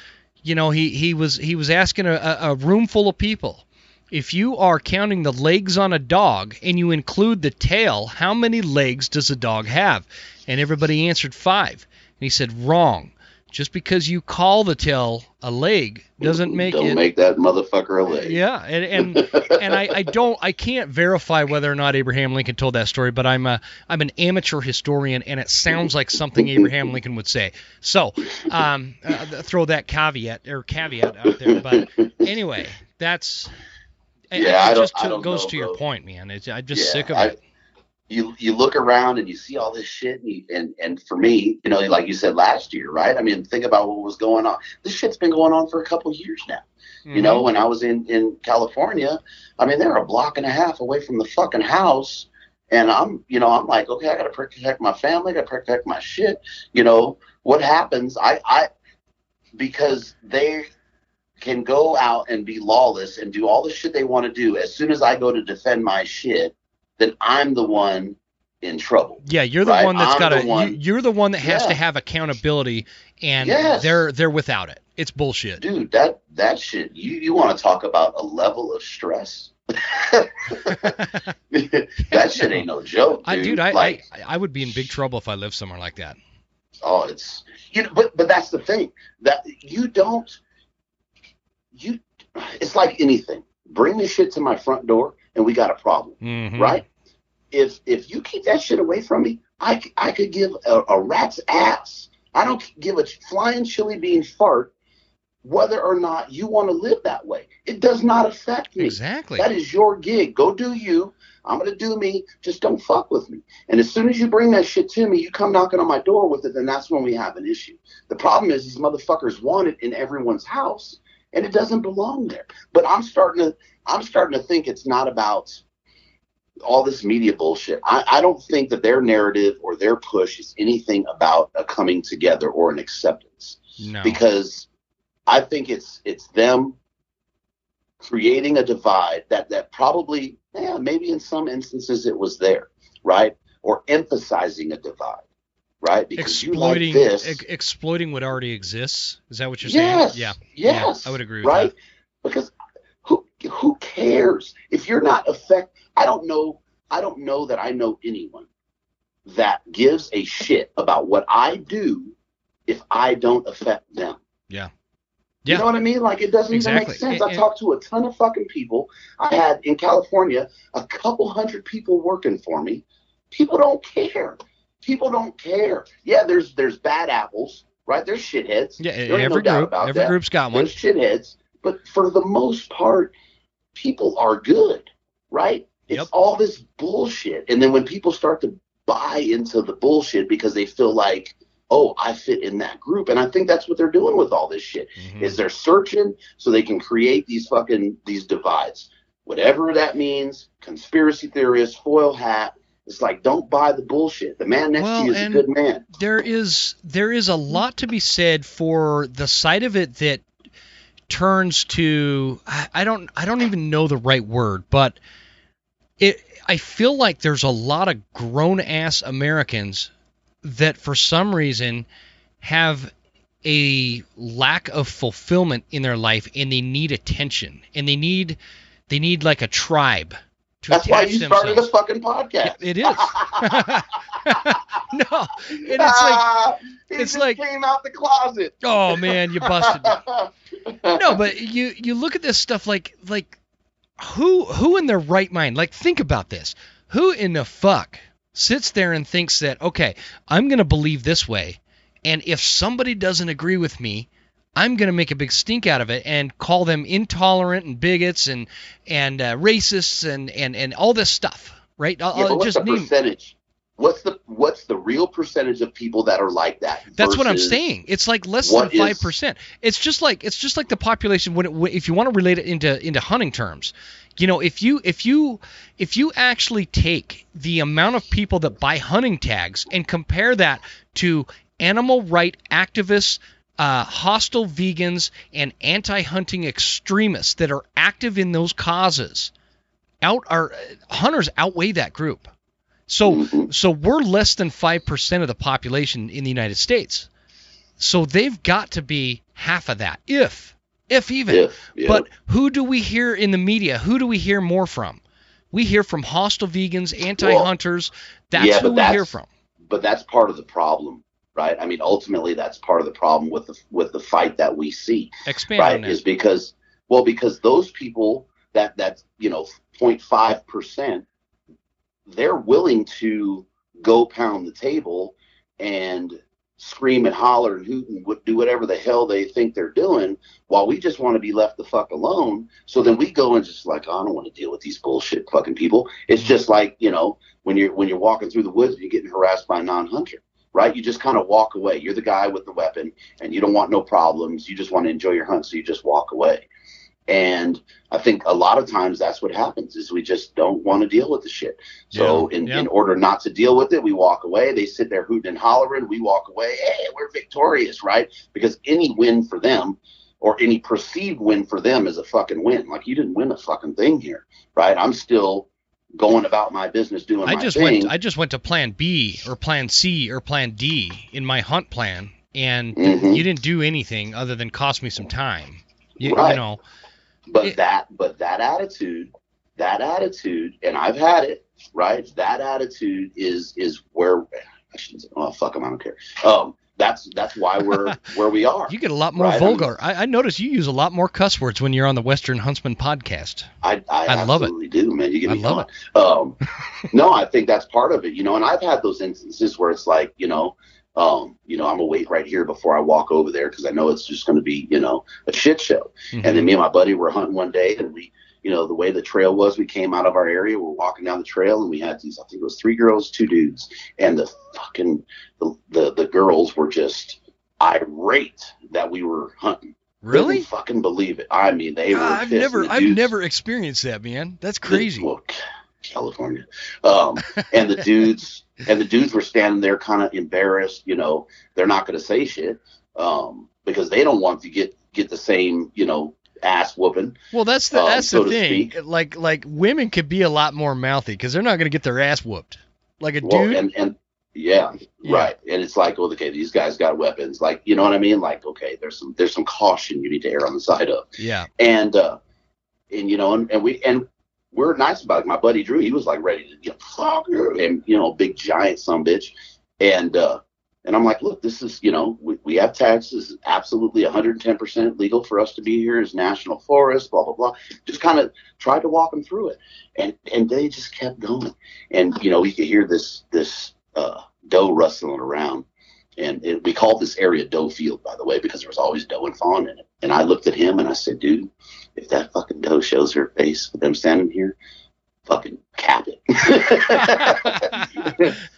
you know, he, he was, he was asking a, a a room full of people, if you are counting the legs on a dog and you include the tail, how many legs does a dog have? And everybody answered five. And he said, wrong. Just because you call the tail a leg doesn't make Don't it. make that motherfucker a leg. yeah, and and, and I, I don't I can't verify whether or not Abraham Lincoln told that story, but I'm a I'm an amateur historian, and it sounds like something Abraham Lincoln would say. So, um, uh, throw that caveat or caveat out there. But anyway, that's Yeah, it I don't- just I don't goes know, to your bro. point, man. It's, I'm just Yeah, sick of I- it. You you look around and you see all this shit and, you, and and for me you know like you said last year right? I mean think about what was going on. This shit's been going on for a couple of years now. Mm-hmm. you know when i was in in california i mean they're a block and a half away from the fucking house. And i'm you know i'm like okay i gotta protect my family i gotta protect my shit. You know what happens i i because they can go out and be lawless and do all the shit they want to do. As soon as i go to defend my shit then i'm the one in trouble Yeah, you're the Right, one that's got to. You, you're the one that has Yeah. to have accountability, and Yes. they're they're without it. It's bullshit. dude that that shit you you want to talk about a level of stress that shit ain't no joke dude. I, dude, I, like, I I would be in big trouble if I lived somewhere like that. oh it's you know, but but that's the thing that you don't you it's like anything bring the shit to my front door and we got a problem Mhm. right? If if you keep that shit away from me I, I could give a, a rat's ass. I don't give a flying chili bean fart whether or not you want to live that way. It does not affect me. Exactly. that is your gig. Go do you. I'm going to do me. Just don't fuck with me. And as soon as you bring that shit to me you come knocking on my door with it then that's when we have an issue. The problem is these motherfuckers want it in everyone's house and it doesn't belong there. But i'm starting to i'm starting to think it's not about all this media bullshit. I, I don't think that their narrative or their push is anything about a coming together or an acceptance no. because I think it's it's them creating a divide that that probably yeah maybe in some instances it was there right or emphasizing a divide right because exploiting you like this ex- exploiting what already exists. Is that what you're yes saying? Yeah. yes Yeah, I would agree with right because who cares if you're not affect I don't know I don't know that I know anyone that gives a shit about what I do if I don't affect them. Yeah. Yeah. You know what I mean? Like it doesn't Exactly. even make sense. And- I talked to a ton of fucking people. I had in California a couple hundred people working for me. People don't care. People don't care. Yeah, there's there's bad apples, right? There's shitheads. Yeah. There Every no group, every that. group's got one. There's shitheads, but for the most part, people are good, right? It's Yep. all this bullshit. And then when people start to buy into the bullshit because they feel like, oh, I fit in that group. And I think that's what they're doing with all this shit. Mhm. Is they're searching so they can create these fucking these divides. whatever that means, conspiracy theorist, foil hat. It's like don't buy the bullshit. The man next Well, to you is a good man. there is there is a lot to be said for the side of it that turns to I, don't I don't even know the right word, but it I feel like there's a lot of grown ass Americans that for some reason have a lack of fulfillment in their life and they need attention and they need they need like a tribe That's why you started a fucking podcast. It is. no, and it's like he it's like- came out the closet. Oh man, you busted. me. No, but you you look at this stuff like like who who in their right mind? Like think about this. Who in the fuck sits there and thinks that okay, I'm going to believe this way and if somebody doesn't agree with me, I'm going to make a big stink out of it and call them intolerant and bigots and and uh, racists and and and all this stuff, right? I'll, Yeah, I'll what's just the name percentage? What's the what's the real percentage of people that are like that? That's what I'm saying. It's like less than five percent. It's just like it's just like the population. When, it, if you want to relate it into into hunting terms, you know, if you if you if you actually take the amount of people that buy hunting tags and compare that to animal right activists, uh, hostile vegans, and anti-hunting extremists that are active in those causes, out are hunters outweigh that group. So Mhm. so we're less than 5% of the population in the United States. So they've got to be half of that, if if even. If, yeah. But who do we hear in the media? Who do we hear more from? We hear from hostile vegans, anti-hunters. That's yeah, who we that's- hear from. but that's part of the problem, right? I mean, ultimately, that's part of the problem with the with the fight that we see, Expand right? Is because well, because those people that that you know 0.5 percent, they're willing to go pound the table and scream and holler and hoot and do whatever the hell they think they're doing while we just want to be left the fuck alone so then we go and just like "Oh, i don't want to deal with these bullshit fucking people it's just like you know when you're when you're walking through the woods and you're getting harassed by a non-hunter right? You just kind of walk away. You're the guy with the weapon and you don't want no problems. You just want to enjoy your hunt so you just walk away. And i think a lot of times that's what happens is we just don't want to deal with the shit. So Yeah, in, yeah. in order not to deal with it we walk away. They sit there hooting and hollering. We walk away. Hey we're victorious right? Because any win for them or any perceived win for them is a fucking win. Like you didn't win a fucking thing here right? I'm still going about my business doing I my just thing went I just went to plan B or plan C or plan D in my hunt plan and Mhm. you didn't do anything other than cost me some time. You, you know, but It- that but that attitude that attitude and i've had it right that attitude is is where i shouldn't say oh fuck 'em, i don't care um that's that's why we're where we are you get a lot more Right, vulgar. I, I notice you use a lot more cuss words when you're on the Western Huntsman podcast. I, I, I love it. do, man. You get I me love going. Um, no, I think that's part of it, you know. And I've had those instances where it's like, you know, um, you know, I'm gonna wait right here before I walk over there because I know it's just gonna be, you know, a shit show. Mhm. And then me and my buddy were hunting one day, and we, you know, the way the trail was, we came out of our area, we're walking down the trail, and we had these, I think it was three girls, two dudes, and the fucking the the, the girls were just irate that we were hunting. really? Couldn't fucking believe it. I mean, they were. I've never I've never experienced that, man. That's crazy. well, California. Um, and the dudes and the dudes were standing there kind of embarrassed, you know, they're not going to say shit um, because they don't want to get get the same, you know, ass whooping. Well, that's the um, that's so the thing. speak. Like like women could be a lot more mouthy because they're not going to get their ass whooped. Like a Well, dude. and and yeah, Yeah. right. And it's like, well, okay, these guys got weapons. Like, you know what I mean? Like, okay, there's some there's some caution you need to err on the side of. yeah. and uh and you know and, and we and we're nice about it my buddy drew he was like ready to you know fuck and you know big giant some bitch and uh and i'm like look this is you know we, we have taxes, absolutely 110% legal for us to be here as national forest blah blah blah. Just kind of tried to walk them through it. And and they just kept going. And you know we could hear this this uh doe rustling around. And it, we called this area doe field by the way because there was always doe and fawn in it. And i looked at him and i said dude if that fucking doe shows her face with them standing here, fucking cap it.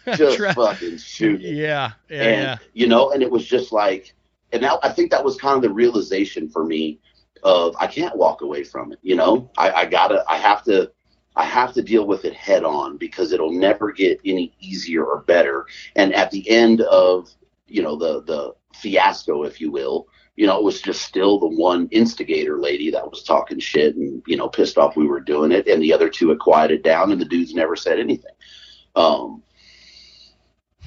just Try- fucking shoot it. yeah. Yeah. and yeah. you know, and it was just like, and now I think that was kind of the realization for me of I can't walk away from it. You know, I, I gotta, I have to, I have to deal with it head on because it'll never get any easier or better. And at the end of, you know, the the fiasco, if you will, you know, it was just still the one instigator lady that was talking shit and you know pissed off we were doing it, and the other two had quieted down, and the dudes never said anything. Um,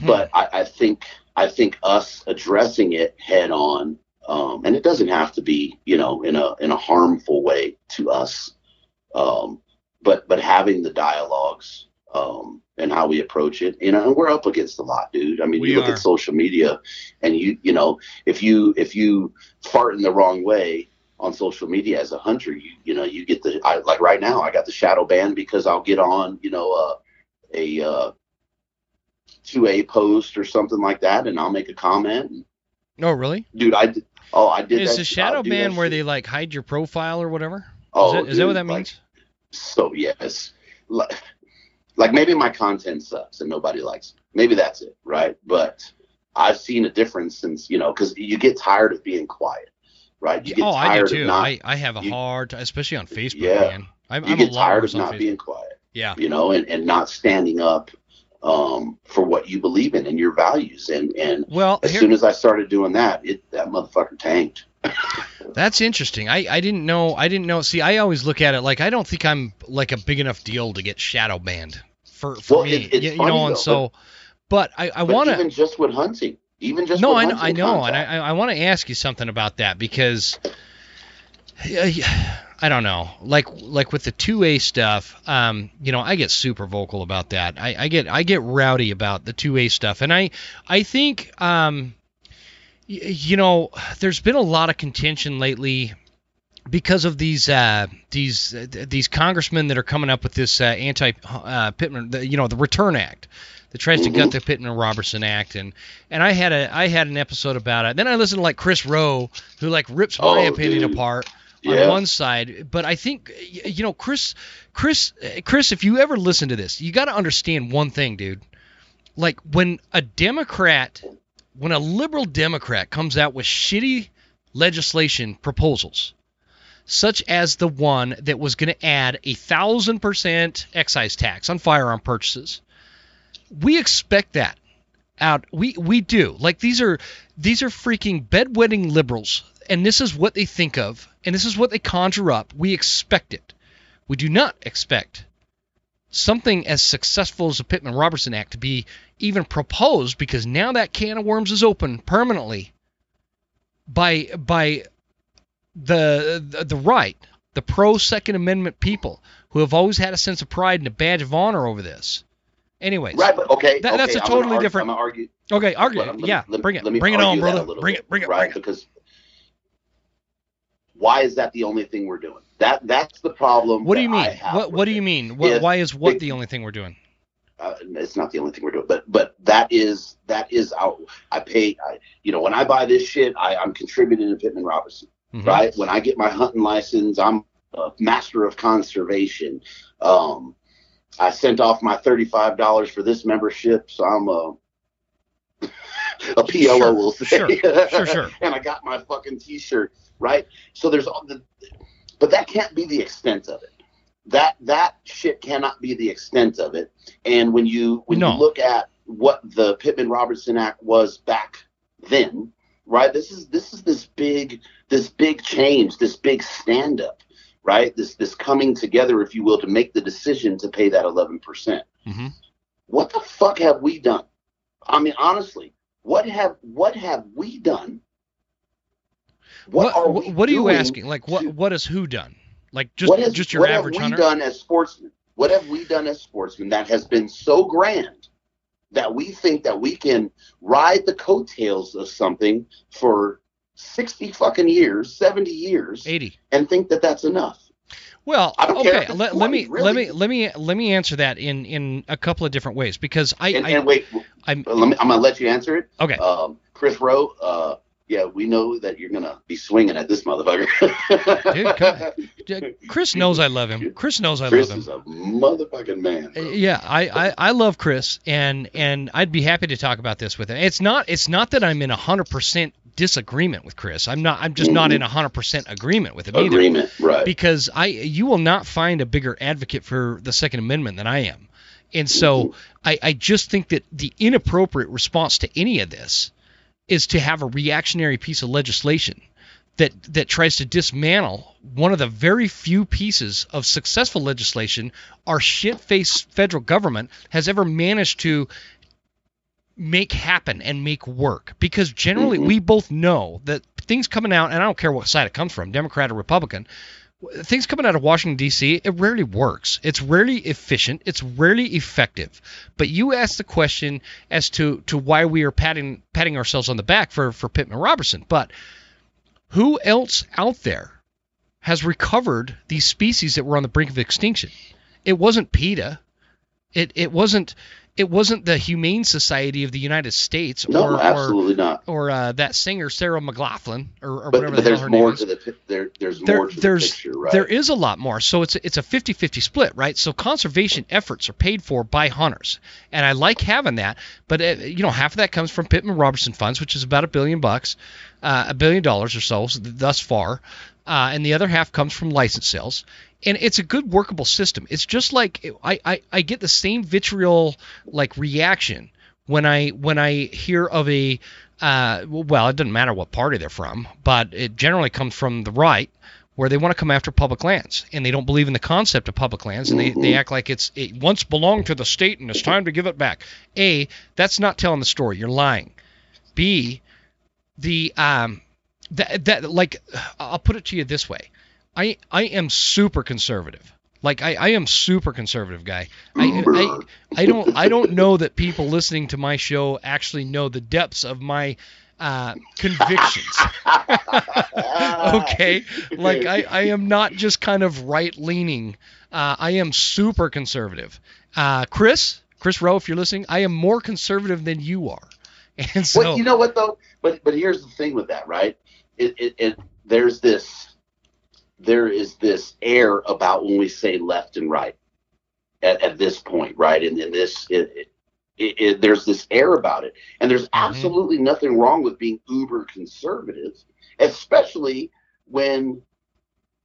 Hmm. but I, I think I think us addressing it head on, um, and it doesn't have to be you know in a in a harmful way to us, um, but but having the dialogues um, and how we approach it, you know, and we're up against a lot, dude. I mean, We you look are. at social media, and you you know if you if you fart in the wrong way on social media as a hunter, you you know you get the I, like right now I got the shadow ban because I'll get on you know uh, a uh, 2A post or something like that, and I'll make a comment. Oh, really? Dude, I did. Oh, I did. Is the shadow ban where shit. they like hide your profile or whatever? Oh, is that, is that what dude, that like, means? So yes, like, like maybe my content sucks and nobody likes it. Maybe that's it, right? But I've seen a difference since you know because you get tired of being quiet, right? You get oh, I do tired too. of not. I, I have a you- hard, especially on Facebook, Yeah. man. I'm, you I'm get a tired of not Facebook. being quiet. Yeah. you know, and, and not standing up um, for what you believe in and your values. And and Well, as here, soon as I started doing that, it that motherfucker tanked. That's interesting. I, I didn't know. I didn't know. See, I always look at it like I don't think I'm like a big enough deal to get shadow banned for for Well, me. it- it's you, you know, and though, so, but I, I But want even to. just with hunting, even just No, with I know, I know, and I. I, I want to ask you something about that because. I don't know, like like with the two A stuff, um, you know, I get super vocal about that. I, I get I get rowdy about the two A stuff, and I I think um, you know, there's been a lot of contention lately because of these uh, these uh, these congressmen that are coming up with this uh, anti uh, Pittman, the, you know, the Return Act that tries to gut the Pittman Robertson Act, and and I had a I had an episode about it. Then I listened to like Chris Rowe, who like rips my Oh, opinion dude. apart Yeah. on one side, but I think you know Chris Chris Chris, if you ever listen to this, you got to understand one thing, dude. Like when a Democrat, when a liberal Democrat comes out with shitty legislation proposals, such as the one that was going to add a thousand percent excise tax on firearm purchases, we expect that out. We we do. Like these are these are freaking bedwetting liberals, and this is what they think of, and this is what they conjure up. We expect it. We do not expect something as successful as the Pittman Robertson Act to be even proposed because now that can of worms is open permanently by by the the, the right, the pro Second Amendment people who have always had a sense of pride and a badge of honor over this. Anyways, Right, but okay, That- okay, that's a totally argue- different- I'm gonna argue. okay, argue. let- let me- yeah, me- bring it, bring it on, brother. a Bring bit, it, bring it, right? bring it. Because why is that the only thing we're doing? That that's the problem. What do you mean? What What do you mean? What, why is what it- the only thing we're doing? uh, it's not the only thing we're doing, but but that is that is out. I pay. I, you know, when I buy this shit, I, I'm contributing to Pittman Robertson. Mhm. Right. When I get my hunting license, I'm a master of conservation. Um, I sent off my thirty-five dollars for this membership, so I'm a a PLO, Sure, will say. sure, sure, sure. and I got my fucking T-shirt. Right. So there's all the, but that can't be the extent of it. That that shit cannot be the extent of it. And when you when No. you look at what the Pittman Robertson Act was back then, right? This is this is this big this big change, this big stand up, right? This this coming together, if you will, to make the decision to pay that eleven percent. Mhm. What the fuck have we done? I mean, honestly, what have what have we done? What are what, we what are you asking? Like what to- what has who done? Like just what just your average. what average have hunter? we done as sportsmen? What have we done as sportsmen that has been so grand that we think that we can ride the coattails of something for sixty fucking years, seventy years, 80. and think that that's enough? Well, okay. Let, let me 20, let me let me let me answer that in in a couple of different ways because I, And, I and wait, I'm let me, I'm gonna let you answer it. okay. Um, Chris Rowe, uh, yeah, we know that you're gonna be swinging at this motherfucker. Dude, come Chris knows I love him. Chris knows I Chris love him. Chris is a motherfucking man. Uh, bro. Yeah, I, I, I love Chris, and and I'd be happy to talk about this with him. It's not it's not that I'm in hundred percent disagreement with Chris. I'm not. I'm just not in 100% mm-hmm. agreement with him either. Agreement, right? Because I, you will not find a bigger advocate for the Second Amendment than I am, and so mm-hmm. I, I just think that the inappropriate response to any of this is to have a reactionary piece of legislation that that tries to dismantle one of the very few pieces of successful legislation our shit-faced federal government has ever managed to make happen and make work because generally mm-hmm. we both know that things coming out and I don't care what side it comes from Democrat or Republican things coming out of Washington D.C. it rarely works. It's rarely efficient. It's rarely effective. But you asked the question as to to why we are patting patting ourselves on the back for for Pittman Robertson. But who else out there has recovered these species that were on the brink of extinction? It wasn't PETA. It it wasn't it wasn't the Humane Society of the United States no, or absolutely or, not. or uh, that singer Sarah McLachlan or, or But, whatever but the hell there's her more name is to the there. There's there, more to there's the picture, right? there is a lot more. So it's it's a 50-50 split, right? So conservation efforts are paid for by hunters, and I like having that. But uh you know, half of that comes from Pittman Robertson funds, which is about a billion bucks, uh, a billion dollars or so thus far, uh, and the other half comes from license sales. And it's a good workable system. It's just like I, I, I get the same vitriol like reaction when I when I hear of a uh, well, it doesn't matter what party they're from, but it generally comes from the right, where they want to come after public lands and they don't believe in the concept of public lands and they, they act like it's it once belonged to the state and it's time to give it back. A, that's not telling the story. You're lying. B, the um that that like I'll put it to you this way. I I am super conservative. Like I, I am super conservative guy. I, I I don't I don't know that people listening to my show actually know the depths of my uh, convictions. okay, like I, I am not just kind of right leaning. Uh, I am super conservative. Uh, Chris, Chris Rowe, if you're listening, I am more conservative than you are. And so well, you know what though? But but here's the thing with that, right? It, it, it there's this there is this air about when we say left and right at, at this point, right? And in this it, it, it, there's this air about it, and there's absolutely nothing wrong with being uber conservative, especially when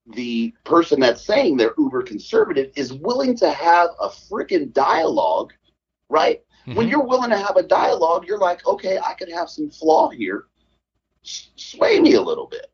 the person that's saying they're uber conservative is willing to have a freaking dialogue, right? When Mhm. you're willing to have a dialogue, you're like, okay, I could have some flaw here. S- sway me a little bit.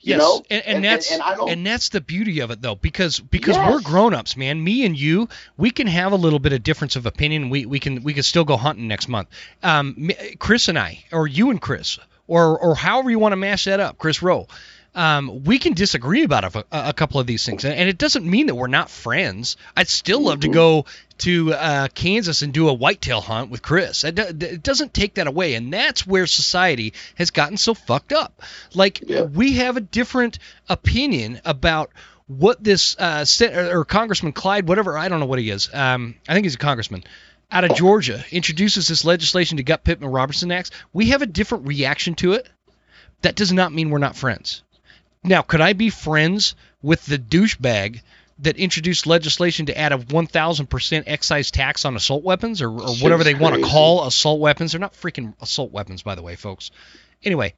You yes, know? and, and, And- that's and- and don't- that's the beauty of it though, because because we're Yes. grown-ups, man. Me and you, we can have a little bit of difference of opinion. We we can we can still go hunting next month. Um, Chris and I, or you and Chris, or or however you want to mash that up, Chris Rowe. Um, we can disagree about a, a couple of these things, and, it doesn't mean that we're not friends. I'd still love to Mhm. go to uh, Kansas and do a whitetail hunt with Chris. It, do- it doesn't take that away, and that's where society has gotten so fucked up. Like Yeah. we have a different opinion about what this uh, or Congressman Clyde, whatever I don't know what he is. Um, I think he's a congressman out of Georgia, introduces this legislation to gut Pittman Robertson Acts. We have a different reaction to it. That does not mean we're not friends. Now, could I be friends with the douchebag that introduced legislation to add a 1,000% excise tax on assault weapons or, or whatever they want to call assault weapons? They're not freaking assault weapons, by the way, folks. Anyway,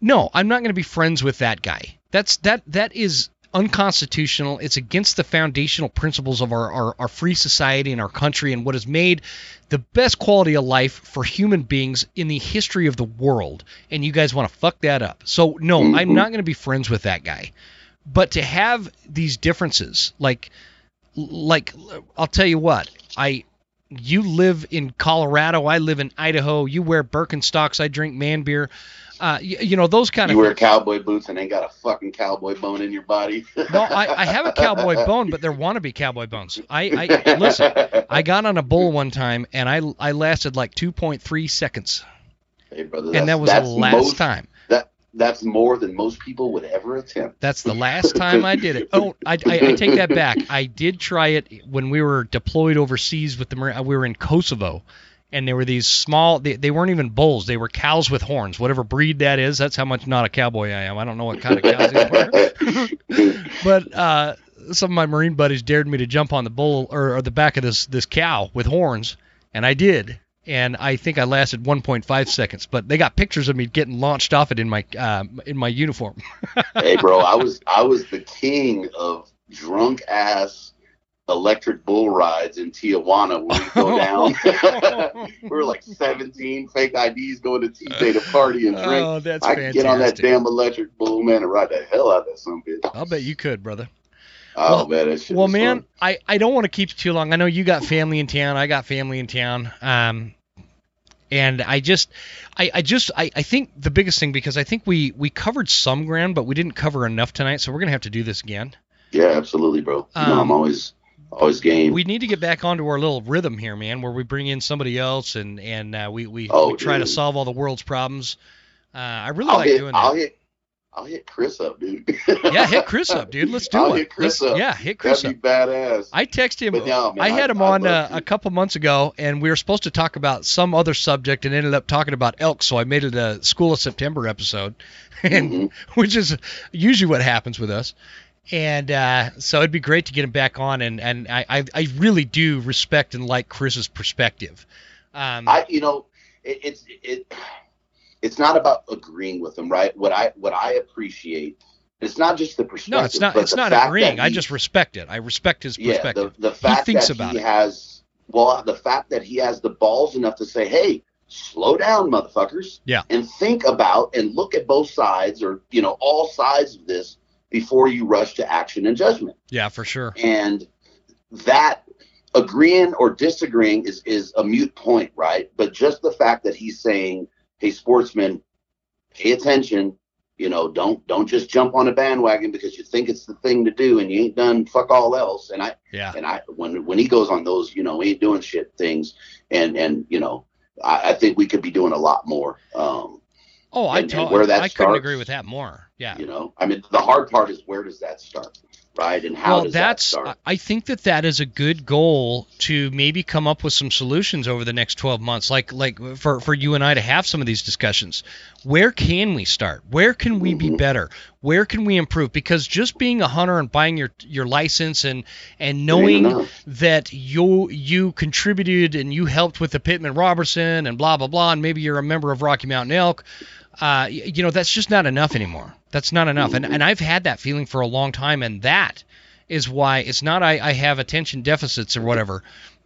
no, I'm not going to be friends with that guy. That's that that is unconstitutional. It's against the foundational principles of our, our, our free society and our country and what has made the best quality of life for human beings in the history of the world. And you guys want to fuck that up. So no, I'm Mhm. not going to be friends with that guy. But to have these differences, like like I'll tell you what, I you live in Colorado, I live in Idaho. You wear Birkenstocks, I drink man beer. Uh, you, you know those kind You of wear cowboy boots and ain't got a fucking cowboy bone in your body. no, I, I have a cowboy bone, but they're wannabe cowboy bones. I, I listen. I got on a bull one time, and I I lasted like 2.3 seconds, Hey, brother, and that was the last most, time. That that's more than most people would ever attempt. That's the last time I did it. Oh, I, I, I take that back. I did try it when we were deployed overseas with the Marine. We were in Kosovo, and there were these small. They, they weren't even bulls. They were cows with horns, whatever breed that is. That's how much not a cowboy I am. I don't know what kind of cows these were. but uh, some of my Marine buddies dared me to jump on the bull or, or the back of this this cow with horns, and I did. and I think I lasted 1.5 seconds. But they got pictures of me getting launched off it in my uh, in my uniform. hey, bro, I was I was the king of drunk ass electric bull rides in Tijuana where we go down. we were like 17 fake IDs going to T-Bay to party and drink. Oh, that's I fantastic. get on that damn electric bull, man, and ride the hell out of that some bitch. I'll bet you could, brother. Oh, Well- man, that shit Well, man, fun. I, I don't want to keep you too long. I know you got family in town. I got family in town. Um, and I just, I, I just, I, I think the biggest thing because I think we we covered some ground, but we didn't cover enough tonight. So we're gonna have to do this again. Yeah, absolutely, bro. You know, Um, I'm always, always game. We need to get back onto our little rhythm here, man, where we bring in somebody else and and uh, we we, Oh, we try to solve all the world's problems. Uh, I really I'll like hit, doing I'll hit, I'll hit Chris up, dude. Yeah, hit Chris up, dude. Let's do it. I'll it. hit Chris Let's- up. Yeah, hit Chris up. That'd up. be badass. I texted him. No, man, I had I- him I'd on uh, a couple months ago, and we were supposed to talk about some other subject, and ended up talking about elk. So I made it a School of September episode, and Mhm. which is usually what happens with us. And uh, so it'd be great to get him back on, and and I I, really do respect and like Chris's perspective. Um, I, you know, it, it's it, it's not about agreeing with him, right? What I what I appreciate, it's not just the perspective. no, it's not. It's not agreeing. that I just respect it. I respect his perspective. yeah, the the fact thinks that about he it. has, well, the fact that he has the balls enough to say, "Hey, slow down, motherfuckers," Yeah. and think about and look at both sides, or you know, all sides of this before you rush to action and judgment. yeah, for sure. and that agreeing or disagreeing is is a mute point right but just the fact that he's saying hey sportsmen pay attention you know don't don't just jump on a bandwagon because you think it's the thing to do and you ain't done fuck all else and i Yeah. and i when when he goes on those you know ain't doing shit things and and you know i, I think we could be doing a lot more um Oh, I and- and to- where that I couldn't agree with that more. Yeah. you know i mean the hard part is where does that start right and how well, does that's. that start I think that that is a good goal to maybe come up with some solutions over the next 12 months, like like for for you and I to have some of these discussions. Where can we start? Where can we be Mhm. better? Where can we improve? Because just being a hunter and buying your your license and and knowing that you you contributed and you helped with the Pittman Robertson and blah blah blah, and maybe you're a member of Rocky Mountain Elk. Uh, you know that's just not enough anymore. That's not enough, and and I've had that feeling for a long time, and that is why it's not I, I have attention deficits or whatever.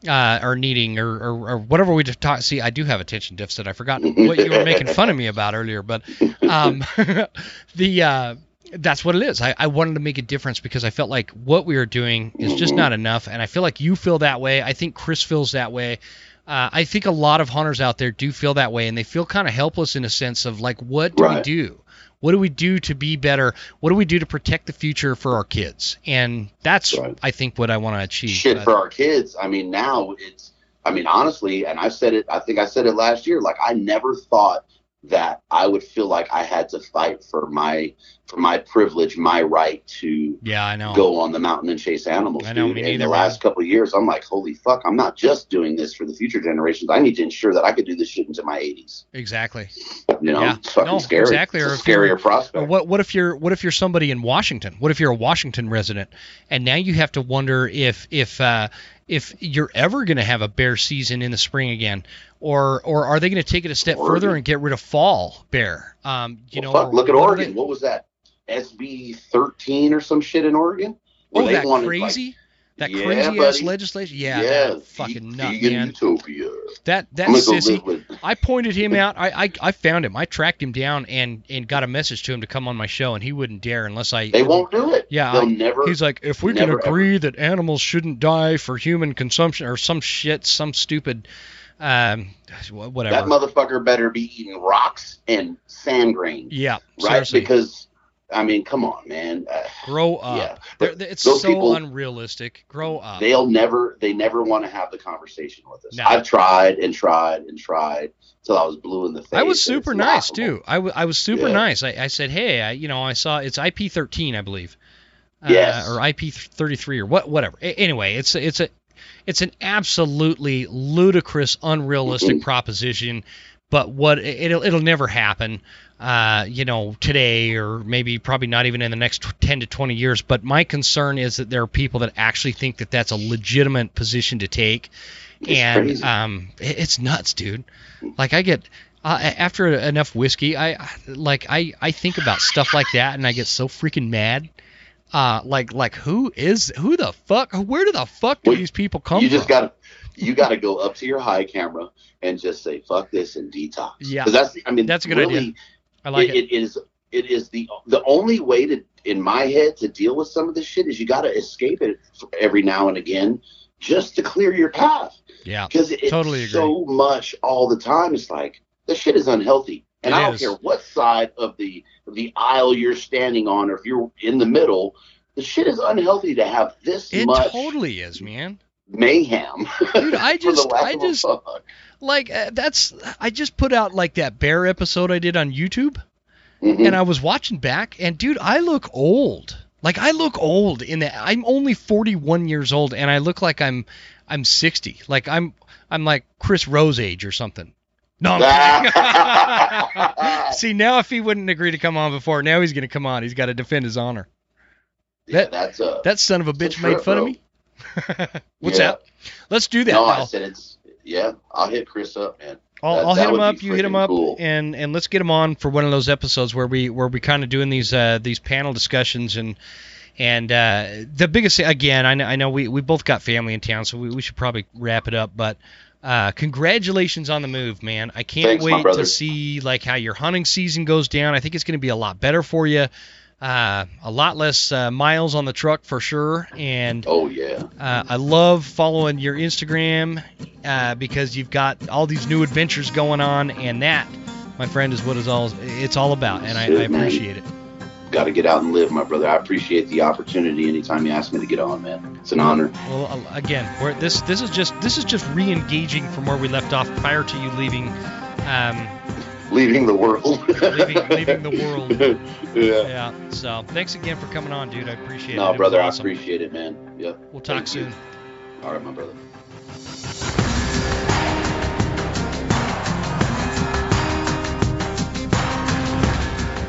Uh, or needing or, or, or whatever we just talk. See, I do have attention deficit. I forgot what you were making fun of me about earlier, but um, the uh, that's what it is. I, I wanted to make a difference because I felt like what we were doing is just not enough, and I feel like you feel that way. I think Chris feels that way. Uh, I think a lot of hunters out there do feel that way, and they feel kind of helpless in a sense of like, what do we do? What do we do to be better? What do we do to protect the future for our kids? And that's, Right. I think, what I want to achieve. shit for our kids. I mean, now it's. I mean, honestly, and I said it. I think I said it last year. Like, I never thought that I would feel like I had to fight for my for my privilege, my right to yeah, I know. go on the mountain and chase animals. I know, dude. me In the last couple of years, I'm like, holy fuck! I'm not just doing this for the future generations. I need to ensure that I could do this shit into my 80s. Exactly. You know, Yeah. it's fucking No, scary. exactly. It's a if scarier prospect. Or what what if you're what if you're somebody in Washington? What if you're a Washington resident and now you have to wonder if if uh, if you're ever going to have a bear season in the spring again, or or are they going to take it a step Oregon. further and get rid of fall bear? Um, you Well, know, fuck, look at Oregon. What was that? SB 13 or some shit in Oregon? Where oh, that wanted, like, crazy, that Yeah, crazy ass legislation. Yeah, yeah, fucking nut, man. utopia. That that sissy. I pointed him out. I, I I found him. I tracked him down and and got a message to him to come on my show, and he wouldn't dare unless I. They won't do it. Yeah, they'll I- never. He's like, if we can agree that animals shouldn't die for human consumption or some shit, some stupid, um, whatever. that motherfucker better be eating rocks and sand grains. yeah, right? seriously, Because I mean, come on, man. Uh, grow up. yeah, They're- it's those so people- unrealistic. Grow up. they'll never. They never want to have the conversation with us. No. I've tried and tried and tried till I was blue in the face. I was super nice laughable. too. I, w- I was super Yeah. nice. I, I said, hey, I, you know, I saw it's IP thirteen, I believe, uh, or IP thirty three or what, whatever. A- anyway, it's it's a it's an absolutely ludicrous, unrealistic Mhm. proposition. But what it'll it'll never happen, uh, you know, today or maybe probably not even in the next ten to twenty years. But my concern is that there are people that actually think that that's a legitimate position to take, It's and um, it- it's nuts, dude. Like I get uh, after enough whiskey, I- like I I think about stuff like that, and I get so freaking mad. Uh, like like who is who the fuck? Where do the fuck do Well, these people come you just gotta you gotta go up to your high camera and just say fuck this and detox. Yeah. 'Cause that's I mean That's a good really, idea. I like it. it, it is it is the the only way to in my head to deal with some of this shit is you got to escape it every now and again just to clear your path Yeah, because it's Totally agree. so much all the time it's like this shit is unhealthy and It i don't is. care what side of the the aisle you're standing on or if you're in the middle the shit is unhealthy to have this it much It totally is, man. mayhem Dude, I just I just like uh, that's I just put out like that bear episode I did on YouTube. Mhm. and I was watching back, and dude, I look old. Like I look old in that I'm only 41 years old, and I look like I'm I'm 60. Like I'm I'm like Chris Rowe's age or something. No, I'm. See now, if he wouldn't agree to come on before, now he's gonna come on. He's got to defend his honor. yeah, that- that's a That son of a It's a bitch made fun of me. What's Yeah. that? Let's do that. no now. i said it's yeah i'll hit chris up man I'll, That- I'll that hit him up. You hit him up, cool. and and let's get him on for one of those episodes where we where we kind of doing these uh, these panel discussions and and uh, the biggest thing again. I know I know we, we both got family in town, so we, we should probably wrap it up. But uh, congratulations on the move, man! I can't Thanks, wait to see like how your hunting season goes down. I think it's going to be a lot better for you. Uh, a lot less uh, miles on the truck for sure, and oh yeah uh, I love following your Instagram uh, because you've got all these new adventures going on, and that, my friend, is what it's all it's all about, and I, I man. appreciate it. Got to get out and live, my brother. I appreciate the opportunity. Anytime you ask me to get on, man, it's an honor. Well, uh, again, we're, this this is just this is just re-engaging from where we left off prior to you leaving, um, Leaving the world. leaving, leaving the world. yeah. Yeah. So thanks again for coming on, dude. I appreciate it. It No, brother, awesome. I appreciate it, man. Yep. We'll talk Thank you. soon. All right, my brother.